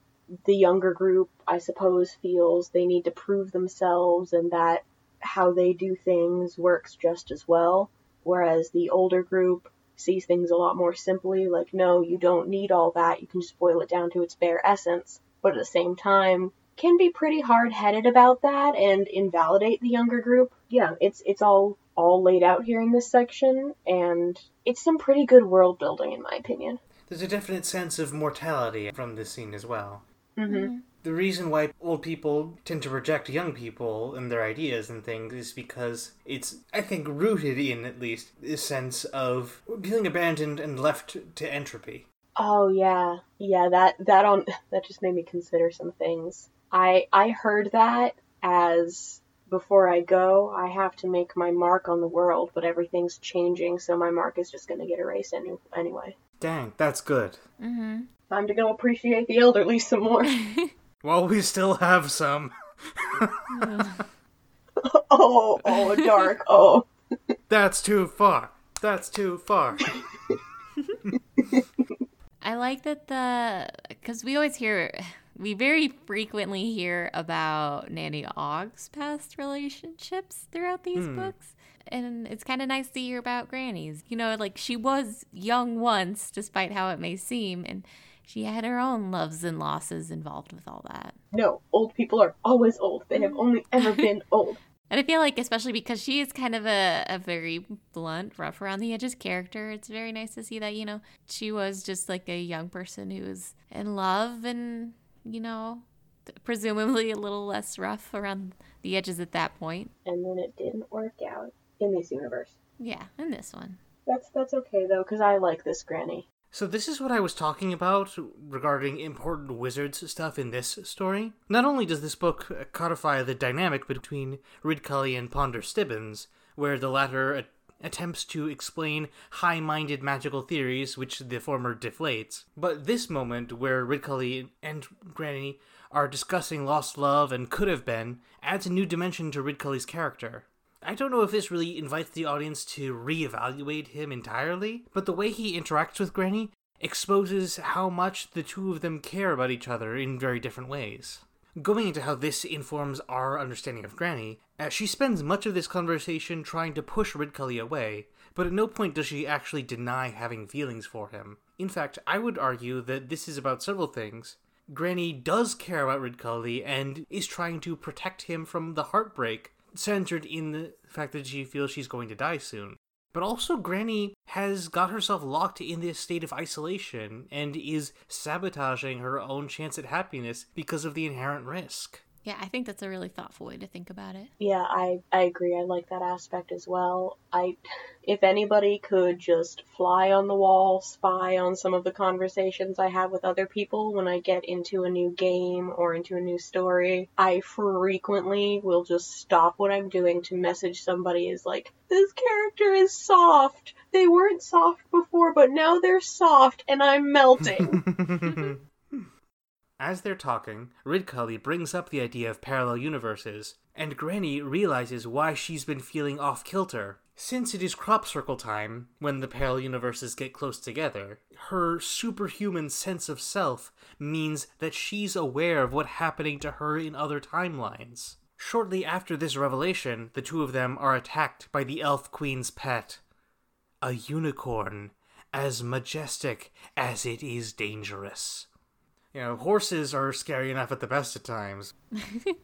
the younger group, I suppose, feels they need to prove themselves and that how they do things works just as well. Whereas the older group sees things a lot more simply, like, no, you don't need all that, you can just boil it down to its bare essence. But at the same time, can be pretty hard headed about that and invalidate the younger group. Yeah, it's it's all all laid out here in this section and it's some pretty good world building in my opinion. There's a definite sense of mortality from this scene as well. Mm-hmm. The reason why old people tend to reject young people and their ideas and things is because it's, I think, rooted in at least this sense of feeling abandoned and left to entropy. Oh yeah, yeah. That that on that just made me consider some things. I I heard that as before I go, I have to make my mark on the world, but everything's changing, so my mark is just gonna get erased any, anyway. Dang, that's good. Mm-hmm. Time to go appreciate the elderly some more. While we still have some. oh, oh, dark. Oh. That's too far. That's too far. I like that the because we always hear we very frequently hear about Nanny Ogg's past relationships throughout these Hmm. books. And it's kind of nice to hear about Granny's. You know, like she was young once, despite how it may seem, and she had her own loves and losses involved with all that. No, old people are always old. They have only ever been old. And I feel like, especially because she is kind of a, a very blunt, rough around the edges character, it's very nice to see that, you know, she was just like a young person who was in love and, you know, presumably a little less rough around the edges at that point. And then it didn't work out in this universe. Yeah, in this one. That's that's okay though, because I like this granny. So this is what I was talking about regarding important wizards stuff in this story. Not only does this book codify the dynamic between Ridcully and Ponder Stibbons, where the latter attempts to explain high-minded magical theories which the former deflates, but this moment where Ridcully and Granny are discussing lost love and could have been adds a new dimension to Ridcully's character. I don't know if this really invites the audience to reevaluate him entirely, but the way he interacts with Granny exposes how much the two of them care about each other in very different ways. Going into how this informs our understanding of Granny, uh, she spends much of this conversation trying to push Ridcully away, but at no point does she actually deny having feelings for him. In fact, I would argue that this is about several things. Granny does care about Ridcully and is trying to protect him from the heartbreak centered in the fact that she feels she's going to die soon. But also, Granny has got herself locked in this state of isolation and is sabotaging her own chance at happiness because of the inherent risk. Yeah, I think that's a really thoughtful way to think about it. Yeah, I I agree. I like that aspect as well. I if anybody could just fly on the wall, spy on some of the conversations I have with other people when I get into a new game or into a new story, I frequently will just stop what I'm doing to message somebody is like, this character is soft. They weren't soft before, but now they're soft and I'm melting. As they're talking, Ridcully brings up the idea of parallel universes, and Granny realizes why she's been feeling off kilter. Since it is crop circle time, when the parallel universes get close together, her superhuman sense of self means that she's aware of what's happening to her in other timelines. Shortly after this revelation, the two of them are attacked by the Elf Queen's pet. A unicorn, as majestic as it is dangerous. You know, horses are scary enough at the best of times. could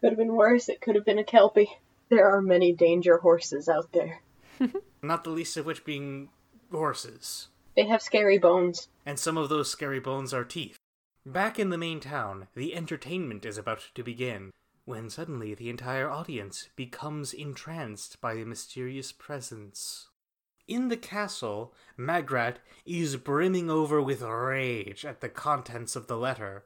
have been worse. It could have been a kelpie. There are many danger horses out there. Not the least of which being horses. They have scary bones. And some of those scary bones are teeth. Back in the main town, the entertainment is about to begin, when suddenly the entire audience becomes entranced by a mysterious presence. In the castle, Magrat is brimming over with rage at the contents of the letter,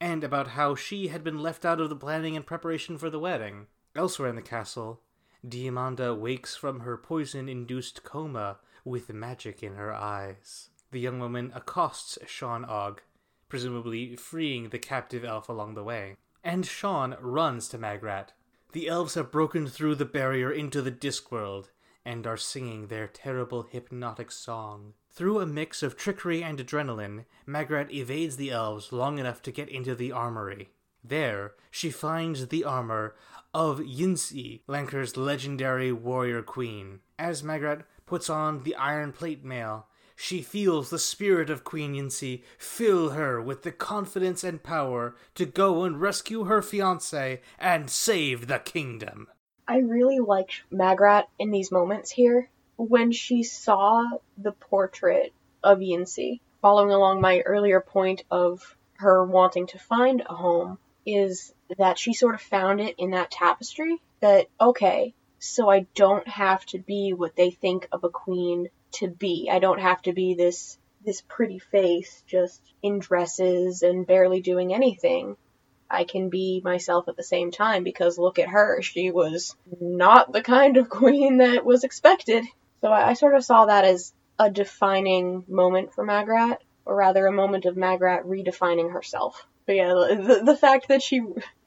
and about how she had been left out of the planning and preparation for the wedding. Elsewhere in the castle, Diamanda wakes from her poison induced coma with magic in her eyes. The young woman accosts Shawn Ogg, presumably freeing the captive elf along the way. And Shawn runs to Magrat. The elves have broken through the barrier into the Discworld and are singing their terrible hypnotic song. Through a mix of trickery and adrenaline, Magrat evades the elves long enough to get into the armory. There, she finds the armor of Ynci, Lancre's legendary warrior queen. As Magrat puts on the iron plate mail, she feels the spirit of Queen Ynci fill her with the confidence and power to go and rescue her fiance and save the kingdom. I really liked Magrat in these moments here. When she saw the portrait of Ynci, following along my earlier point of her wanting to find a home, is that she sort of found it in that tapestry. That, okay, so I don't have to be what they think of a queen to be. I don't have to be this this pretty face just in dresses and barely doing anything. I can be myself at the same time because look at her. She was not the kind of queen that was expected. So I, I sort of saw that as a defining moment for Magrat, or rather a moment of Magrat redefining herself. But yeah, the, the fact that she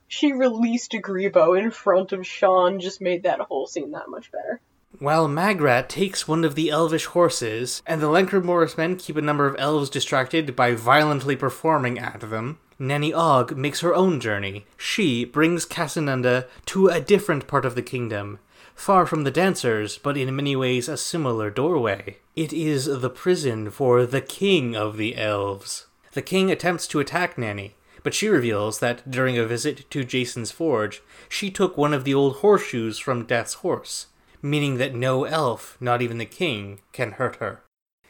she released Grebo in front of Shawn just made that whole scene that much better. While Magrat takes one of the elvish horses, and the Lancre Morris men keep a number of elves distracted by violently performing at them, Nanny Ogg makes her own journey. She brings Casanunda to a different part of the kingdom, far from the dancers, but in many ways a similar doorway. It is the prison for the king of the elves. The king attempts to attack Nanny, but she reveals that during a visit to Jason's forge, she took one of the old horseshoes from Death's horse meaning that no elf, not even the king, can hurt her.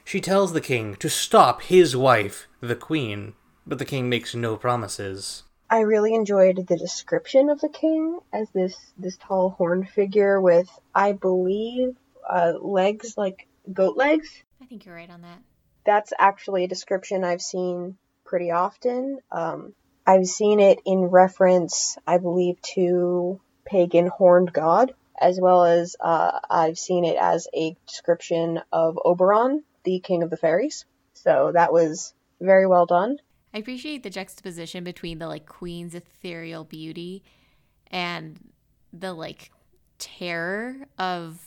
She tells the king to stop his wife, the queen, but the king makes no promises. I really enjoyed the description of the king as this this tall horned figure with, I believe, uh, legs like goat legs. I think you're right on that. That's actually a description I've seen pretty often. Um, I've seen it in reference, I believe, to pagan horned god as well as uh, I've seen it as a description of Oberon, the king of the fairies. So that was very well done. I appreciate the juxtaposition between the like queen's ethereal beauty and the like terror of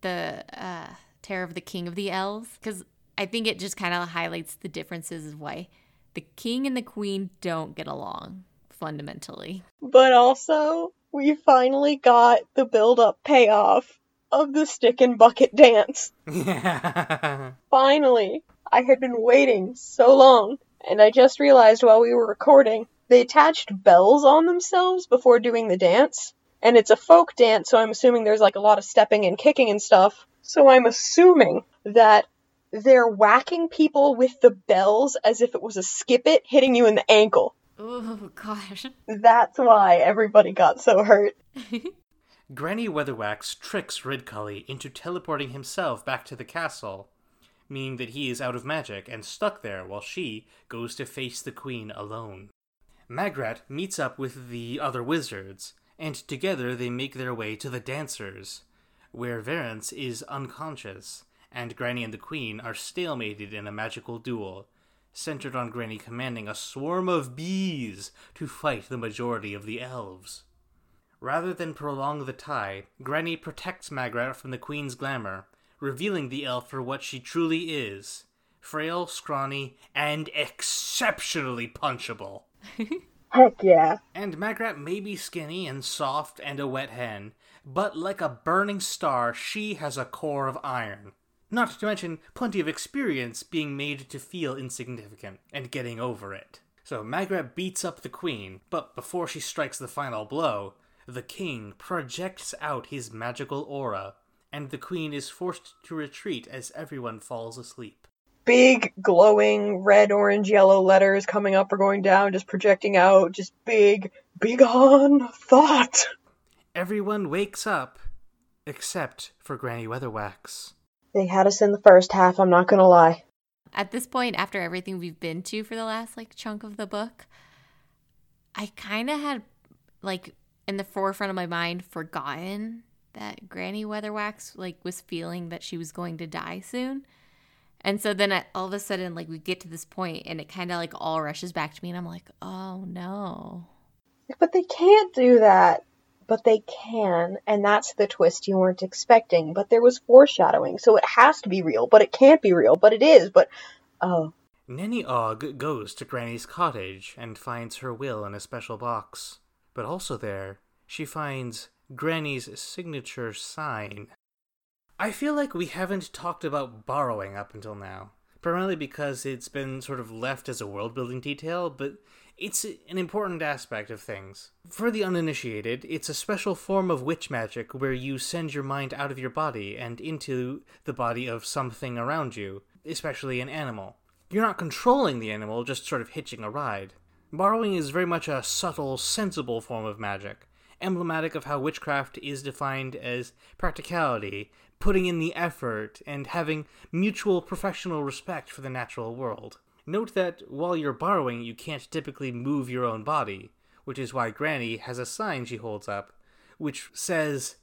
the uh, terror of the king of the elves because I think it just kind of highlights the differences of why the king and the queen don't get along fundamentally. But also, we finally got the build up payoff of the stick and bucket dance. finally. I had been waiting so long, and I just realized while we were recording, they attached bells on themselves before doing the dance. And it's a folk dance, so I'm assuming there's like a lot of stepping and kicking and stuff. So I'm assuming that they're whacking people with the bells as if it was a skip it hitting you in the ankle. Oh gosh. That's why everybody got so hurt. Granny Weatherwax tricks Ridcully into teleporting himself back to the castle, meaning that he is out of magic and stuck there while she goes to face the queen alone. Magrat meets up with the other wizards, and together they make their way to the dancers, where Verence is unconscious, and Granny and the queen are stalemated in a magical duel, centered on Granny commanding a swarm of bees to fight the majority of the elves. Rather than prolong the tie, Granny protects Magrat from the Queen's glamour, revealing the elf for what she truly is frail, scrawny, and exceptionally punchable. Heck yeah. And Magrat may be skinny and soft and a wet hen, but like a burning star, she has a core of iron. Not to mention plenty of experience being made to feel insignificant and getting over it. So Magrat beats up the queen, but before she strikes the final blow, the king projects out his magical aura, and the queen is forced to retreat as everyone falls asleep. Big, glowing red, orange, yellow letters coming up or going down, just projecting out, just big, big on thought. Everyone wakes up, except for Granny Weatherwax. They had us in the first half, I'm not gonna lie. At this point, after everything we've been to for the last like chunk of the book, I kind of had like in the forefront of my mind forgotten that Granny Weatherwax like was feeling that she was going to die soon. And so then I, all of a sudden like we get to this point and it kind of like all rushes back to me and I'm like, "Oh no." But they can't do that. But they can, and that's the twist you weren't expecting. But there was foreshadowing, so it has to be real, but it can't be real, but it is, but oh. Nanny Ogg goes to Granny's cottage and finds her will in a special box. But also there, she finds Granny's signature sign. I feel like we haven't talked about borrowing up until now, primarily because it's been sort of left as a world building detail, but it's an important aspect of things. For the uninitiated, it's a special form of witch magic where you send your mind out of your body and into the body of something around you, especially an animal. You're not controlling the animal, just sort of hitching a ride. Borrowing is very much a subtle, sensible form of magic, emblematic of how witchcraft is defined as practicality, putting in the effort, and having mutual professional respect for the natural world. Note that while you're borrowing, you can't typically move your own body, which is why Granny has a sign she holds up, which says,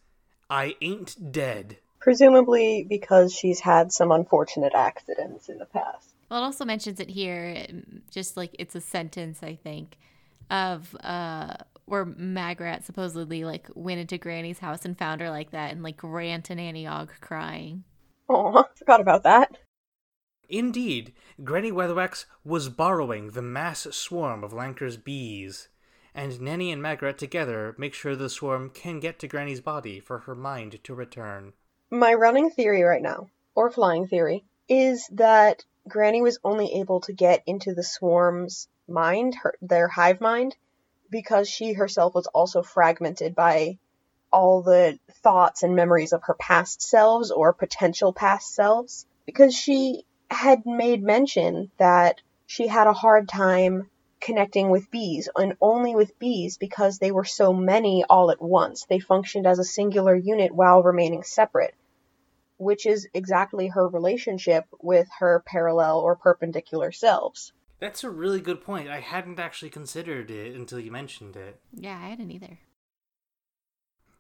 I ain't dead. Presumably because she's had some unfortunate accidents in the past. Well, it also mentions it here, just like it's a sentence, I think, of uh, where Magrat supposedly like went into Granny's house and found her like that and like ran to Nanny Ogg crying. Oh, forgot about that. Indeed, Granny Weatherwax was borrowing the mass swarm of Lancre's bees, and Nanny and Magrat together make sure the swarm can get to Granny's body for her mind to return. My running theory right now, or flying theory, is that Granny was only able to get into the swarm's mind, her, their hive mind, because she herself was also fragmented by all the thoughts and memories of her past selves or potential past selves. Because she had made mention that she had a hard time connecting with bees and only with bees because they were so many all at once. They functioned as a singular unit while remaining separate, which is exactly her relationship with her parallel or perpendicular selves. That's a really good point. I hadn't actually considered it until you mentioned it. Yeah, I hadn't either.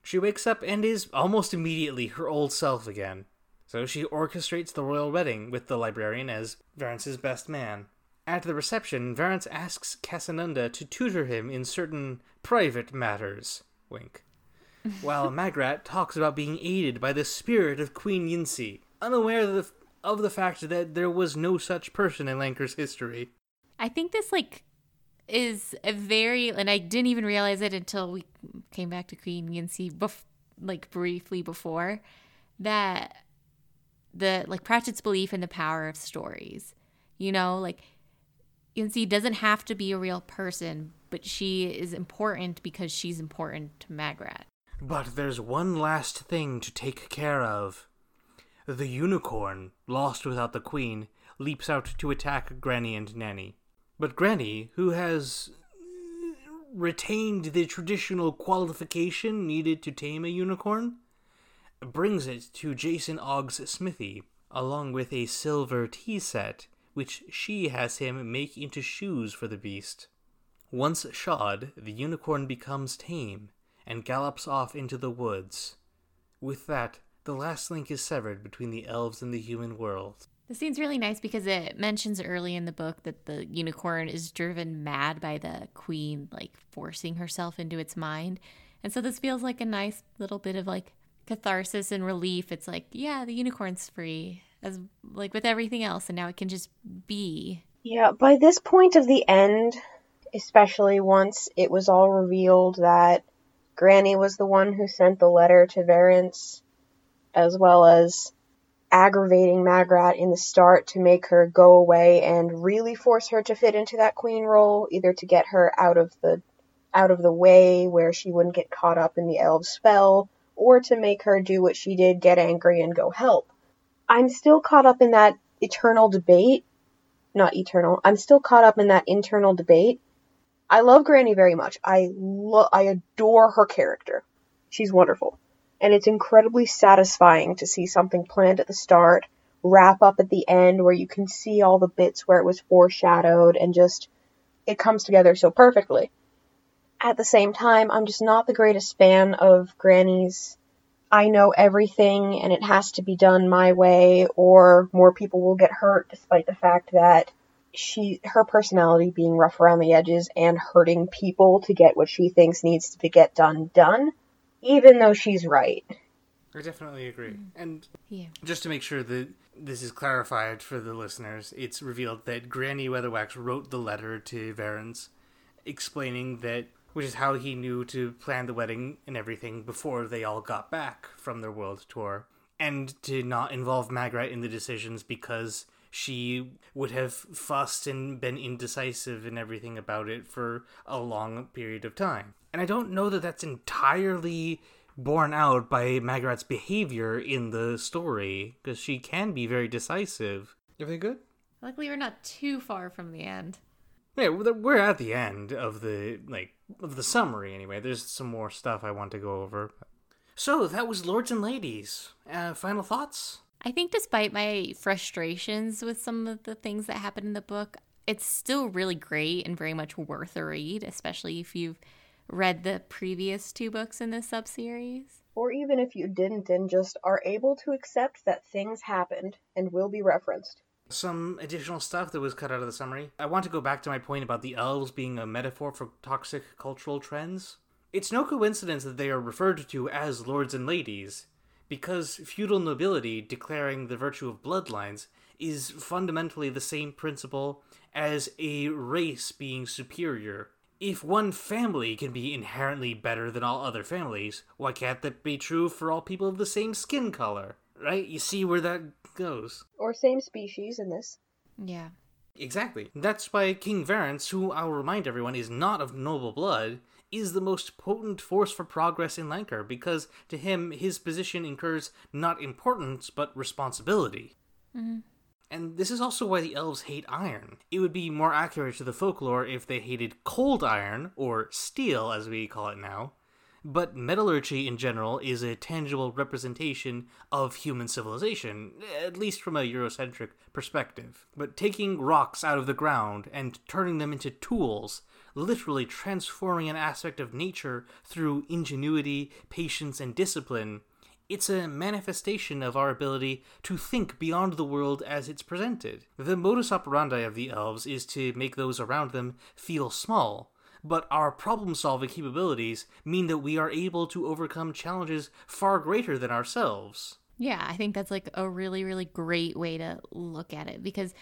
She wakes up and is almost immediately her old self again. So she orchestrates the royal wedding with the librarian as Verence's best man. At the reception, Verence asks Casanunda to tutor him in certain private matters. Wink. While Magrat talks about being aided by the spirit of Queen Ynci, unaware of the, of the fact that there was no such person in Lancre's history. I think this like is a very and I didn't even realize it until we came back to Queen Ynci bef- like briefly before that the like Pratchett's belief in the power of stories. You know, like Ynci doesn't have to be a real person, but she is important because she's important to Magrat. But there's one last thing to take care of. The unicorn, lost without the queen, leaps out to attack Granny and Nanny. But Granny, who has retained the traditional qualification needed to tame a unicorn, brings it to Jason Ogg's smithy, along with a silver tea set, which she has him make into shoes for the beast. Once shod, the unicorn becomes tame and gallops off into the woods. With that, the last link is severed between the elves and the human world. The scene's really nice because it mentions early in the book that the unicorn is driven mad by the queen, like forcing herself into its mind. And so this feels like a nice little bit of like catharsis and relief. It's like, yeah, the unicorn's free, as like with everything else, and now it can just be. Yeah, by this point of the end, especially once it was all revealed that Granny was the one who sent the letter to Verence, as well as aggravating Magrat in the start to make her go away and really force her to fit into that queen role, either to get her out of the out of the way where she wouldn't get caught up in the elves' spell, or to make her do what she did, get angry and go help. I'm still caught up in that eternal debate. Not eternal. I'm still caught up in that internal debate. I love Granny very much. I lo- I adore her character. She's wonderful. And it's incredibly satisfying to see something planned at the start, wrap up at the end where you can see all the bits where it was foreshadowed and just it comes together so perfectly. At the same time, I'm just not the greatest fan of Granny's I know everything and it has to be done my way or more people will get hurt despite the fact that she her personality being rough around the edges and hurting people to get what she thinks needs to get done done even though she's right. I definitely agree. Mm. And Yeah. just to make sure that this is clarified for the listeners, it's revealed that Granny Weatherwax wrote the letter to Verence explaining that which is how he knew to plan the wedding and everything before they all got back from their world tour and to not involve Magrat in the decisions because she would have fussed and been indecisive and everything about it for a long period of time. And I don't know that that's entirely borne out by Magrat's behavior in the story because she can be very decisive. Everything good? Luckily, we're not too far from the end. Yeah, we're we're at the end of the like of the summary anyway. There's some more stuff I want to go over. So that was Lords and Ladies. Uh, final thoughts? I think despite my frustrations with some of the things that happen in the book, it's still really great and very much worth a read, especially if you've read the previous two books in this subseries. Or even if you didn't and just are able to accept that things happened and will be referenced. Some additional stuff that was cut out of the summary. I want to go back to my point about the elves being a metaphor for toxic cultural trends. It's no coincidence that they are referred to as lords and ladies, because feudal nobility declaring the virtue of bloodlines is fundamentally the same principle as a race being superior. If one family can be inherently better than all other families, why can't that be true for all people of the same skin color? Right? You see where that goes. Or same species in this. Yeah. Exactly. That's why King Verence, who I'll remind everyone is not of noble blood, is the most potent force for progress in Lancre, because to him his position incurs not importance but responsibility. Mm-hmm. And this is also why the elves hate iron. It would be more accurate to the folklore if they hated cold iron, or steel as we call it now. But metallurgy in general is a tangible representation of human civilization, at least from a Eurocentric perspective. But taking rocks out of the ground and turning them into tools, literally transforming an aspect of nature through ingenuity, patience, and discipline, it's a manifestation of our ability to think beyond the world as it's presented. The modus operandi of the elves is to make those around them feel small, but our problem solving capabilities mean that we are able to overcome challenges far greater than ourselves. Yeah, I think that's like a really, really great way to look at it because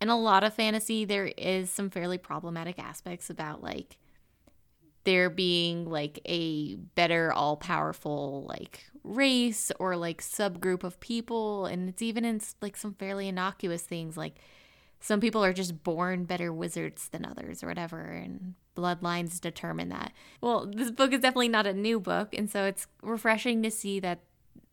in a lot of fantasy, there is some fairly problematic aspects about like there being like a better all powerful like race or like subgroup of people. And it's even in like some fairly innocuous things like some people are just born better wizards than others or whatever. And bloodlines determine that. Well, this book is definitely not a new book. And so it's refreshing to see that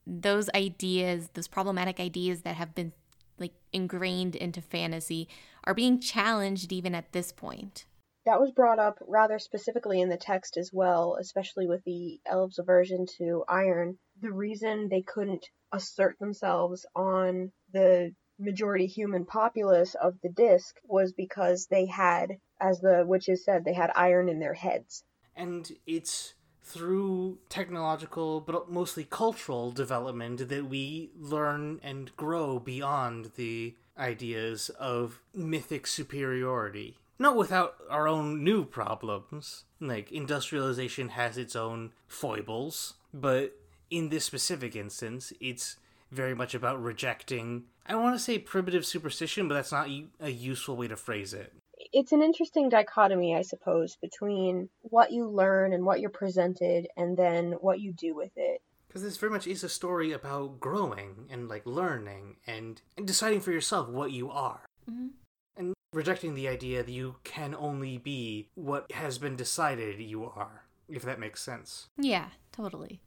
those ideas, those problematic ideas that have been like ingrained into fantasy are being challenged even at this point. That was brought up rather specifically in the text as well, especially with the elves' aversion to iron. The reason they couldn't assert themselves on the majority human populace of the disc was because they had, as the witches said, they had iron in their heads. And it's through technological, but mostly cultural development that we learn and grow beyond the ideas of mythic superiority. Not without our own new problems. Like, industrialization has its own foibles, but in this specific instance, it's very much about rejecting. I want to say primitive superstition, but that's not a useful way to phrase it. It's an interesting dichotomy, I suppose, between what you learn and what you're presented and then what you do with it. Because this very much is a story about growing and like learning and, and deciding for yourself what you are. Mm-hmm. And rejecting the idea that you can only be what has been decided you are, if that makes sense. Yeah, totally.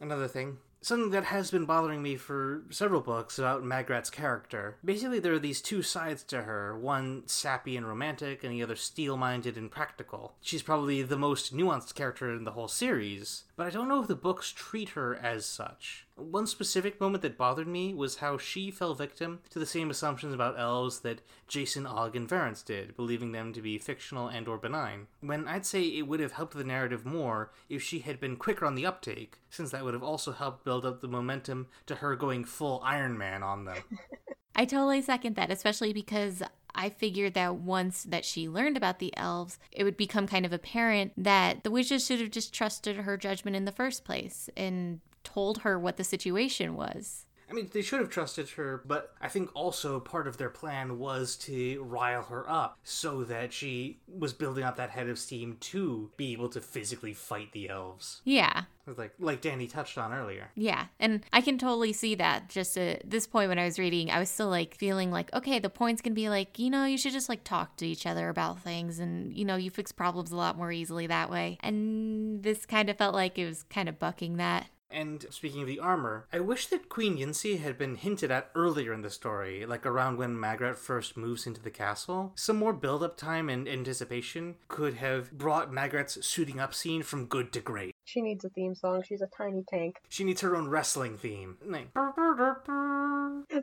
Another thing, something that has been bothering me for several books about Magrat's character. Basically, there are these two sides to her one sappy and romantic, and the other steel minded and practical. She's probably the most nuanced character in the whole series, but I don't know if the books treat her as such. One specific moment that bothered me was how she fell victim to the same assumptions about elves that Jason, Ogg, and Verence did, believing them to be fictional and or benign. When I'd say it would have helped the narrative more if she had been quicker on the uptake, since that would have also helped build up the momentum to her going full Iron Man on them. I totally second that, especially because I figured that once that she learned about the elves, it would become kind of apparent that the witches should have just trusted her judgment in the first place and told her what the situation was. I mean, they should have trusted her, but I think also part of their plan was to rile her up so that she was building up that head of steam to be able to physically fight the elves. Yeah. Like like Danny touched on earlier. Yeah, and I can totally see that. Just at this point when I was reading, I was still like feeling like, okay, the point's gonna be like, you know, you should just like talk to each other about things, and you know, you fix problems a lot more easily that way. And this kind of felt like it was kind of bucking that. And speaking of the armor, I wish that Queen Ynci had been hinted at earlier in the story, like around when Magrat first moves into the castle. Some more build up time and anticipation could have brought Magrat's suiting up scene from good to great. She needs a theme song. She's a tiny tank. She needs her own wrestling theme. Like,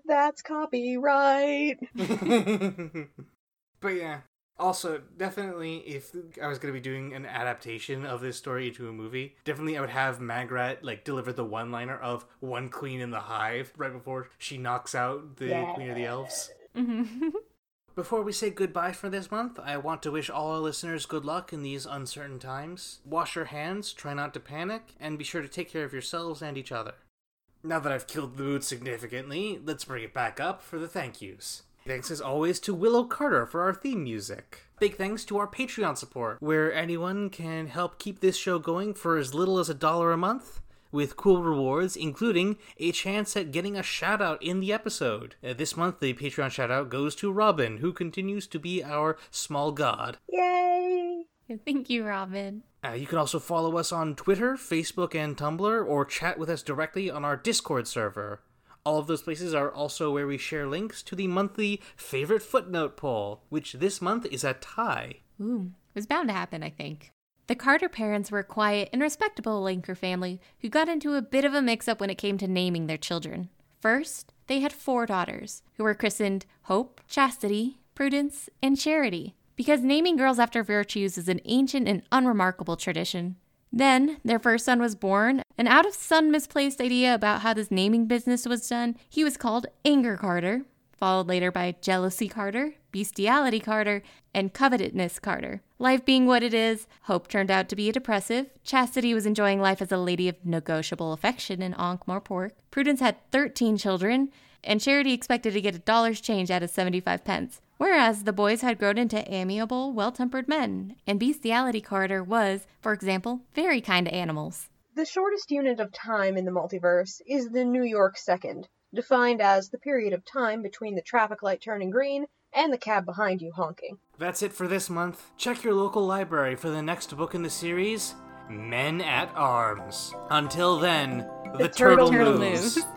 That's copyright. but yeah. Also, definitely, if I was going to be doing an adaptation of this story into a movie, definitely I would have Magrat like deliver the one-liner of "One queen in the hive" right before she knocks out the Yeah. queen of the elves. Mhm. Before we say goodbye for this month, I want to wish all our listeners good luck in these uncertain times. Wash your hands, try not to panic, and be sure to take care of yourselves and each other. Now that I've killed the mood significantly, let's bring it back up for the thank yous. Thanks as always to Willow Carter for our theme music. Big thanks to our Patreon support, where anyone can help keep this show going for as little as a dollar a month, with cool rewards, including a chance at getting a shout out in the episode. Uh, this month, the Patreon shout out goes to Robin, who continues to be our small god. Yay! Thank you, Robin. Uh, you can also follow us on Twitter, Facebook, and Tumblr, or chat with us directly on our Discord server. All of those places are also where we share links to the monthly favorite footnote poll, which this month is a tie. Ooh, it was bound to happen, I think. The Carter parents were a quiet and respectable Lancre family who got into a bit of a mix up when it came to naming their children. First, they had four daughters, who were christened Hope, Chastity, Prudence, and Charity, because naming girls after virtues is an ancient and unremarkable tradition. Then, their first son was born, and out of some misplaced idea about how this naming business was done, he was called Anger Carter, followed later by Jealousy Carter, Bestiality Carter, and Covetousness Carter. Life being what it is, Hope turned out to be a depressive, Chastity was enjoying life as a lady of negotiable affection in Ankh-Morpork, Prudence had 13 children, and Charity expected to get a dollar's change out of 75 pence. Whereas the boys had grown into amiable, well tempered men, and Bestiality Carter was, for example, very kind to animals. The shortest unit of time in the multiverse is the New York second, defined as the period of time between the traffic light turning green and the cab behind you honking. That's it for this month. Check your local library for the next book in the series Men at Arms. Until then, the, turtle turtle, moves. moves.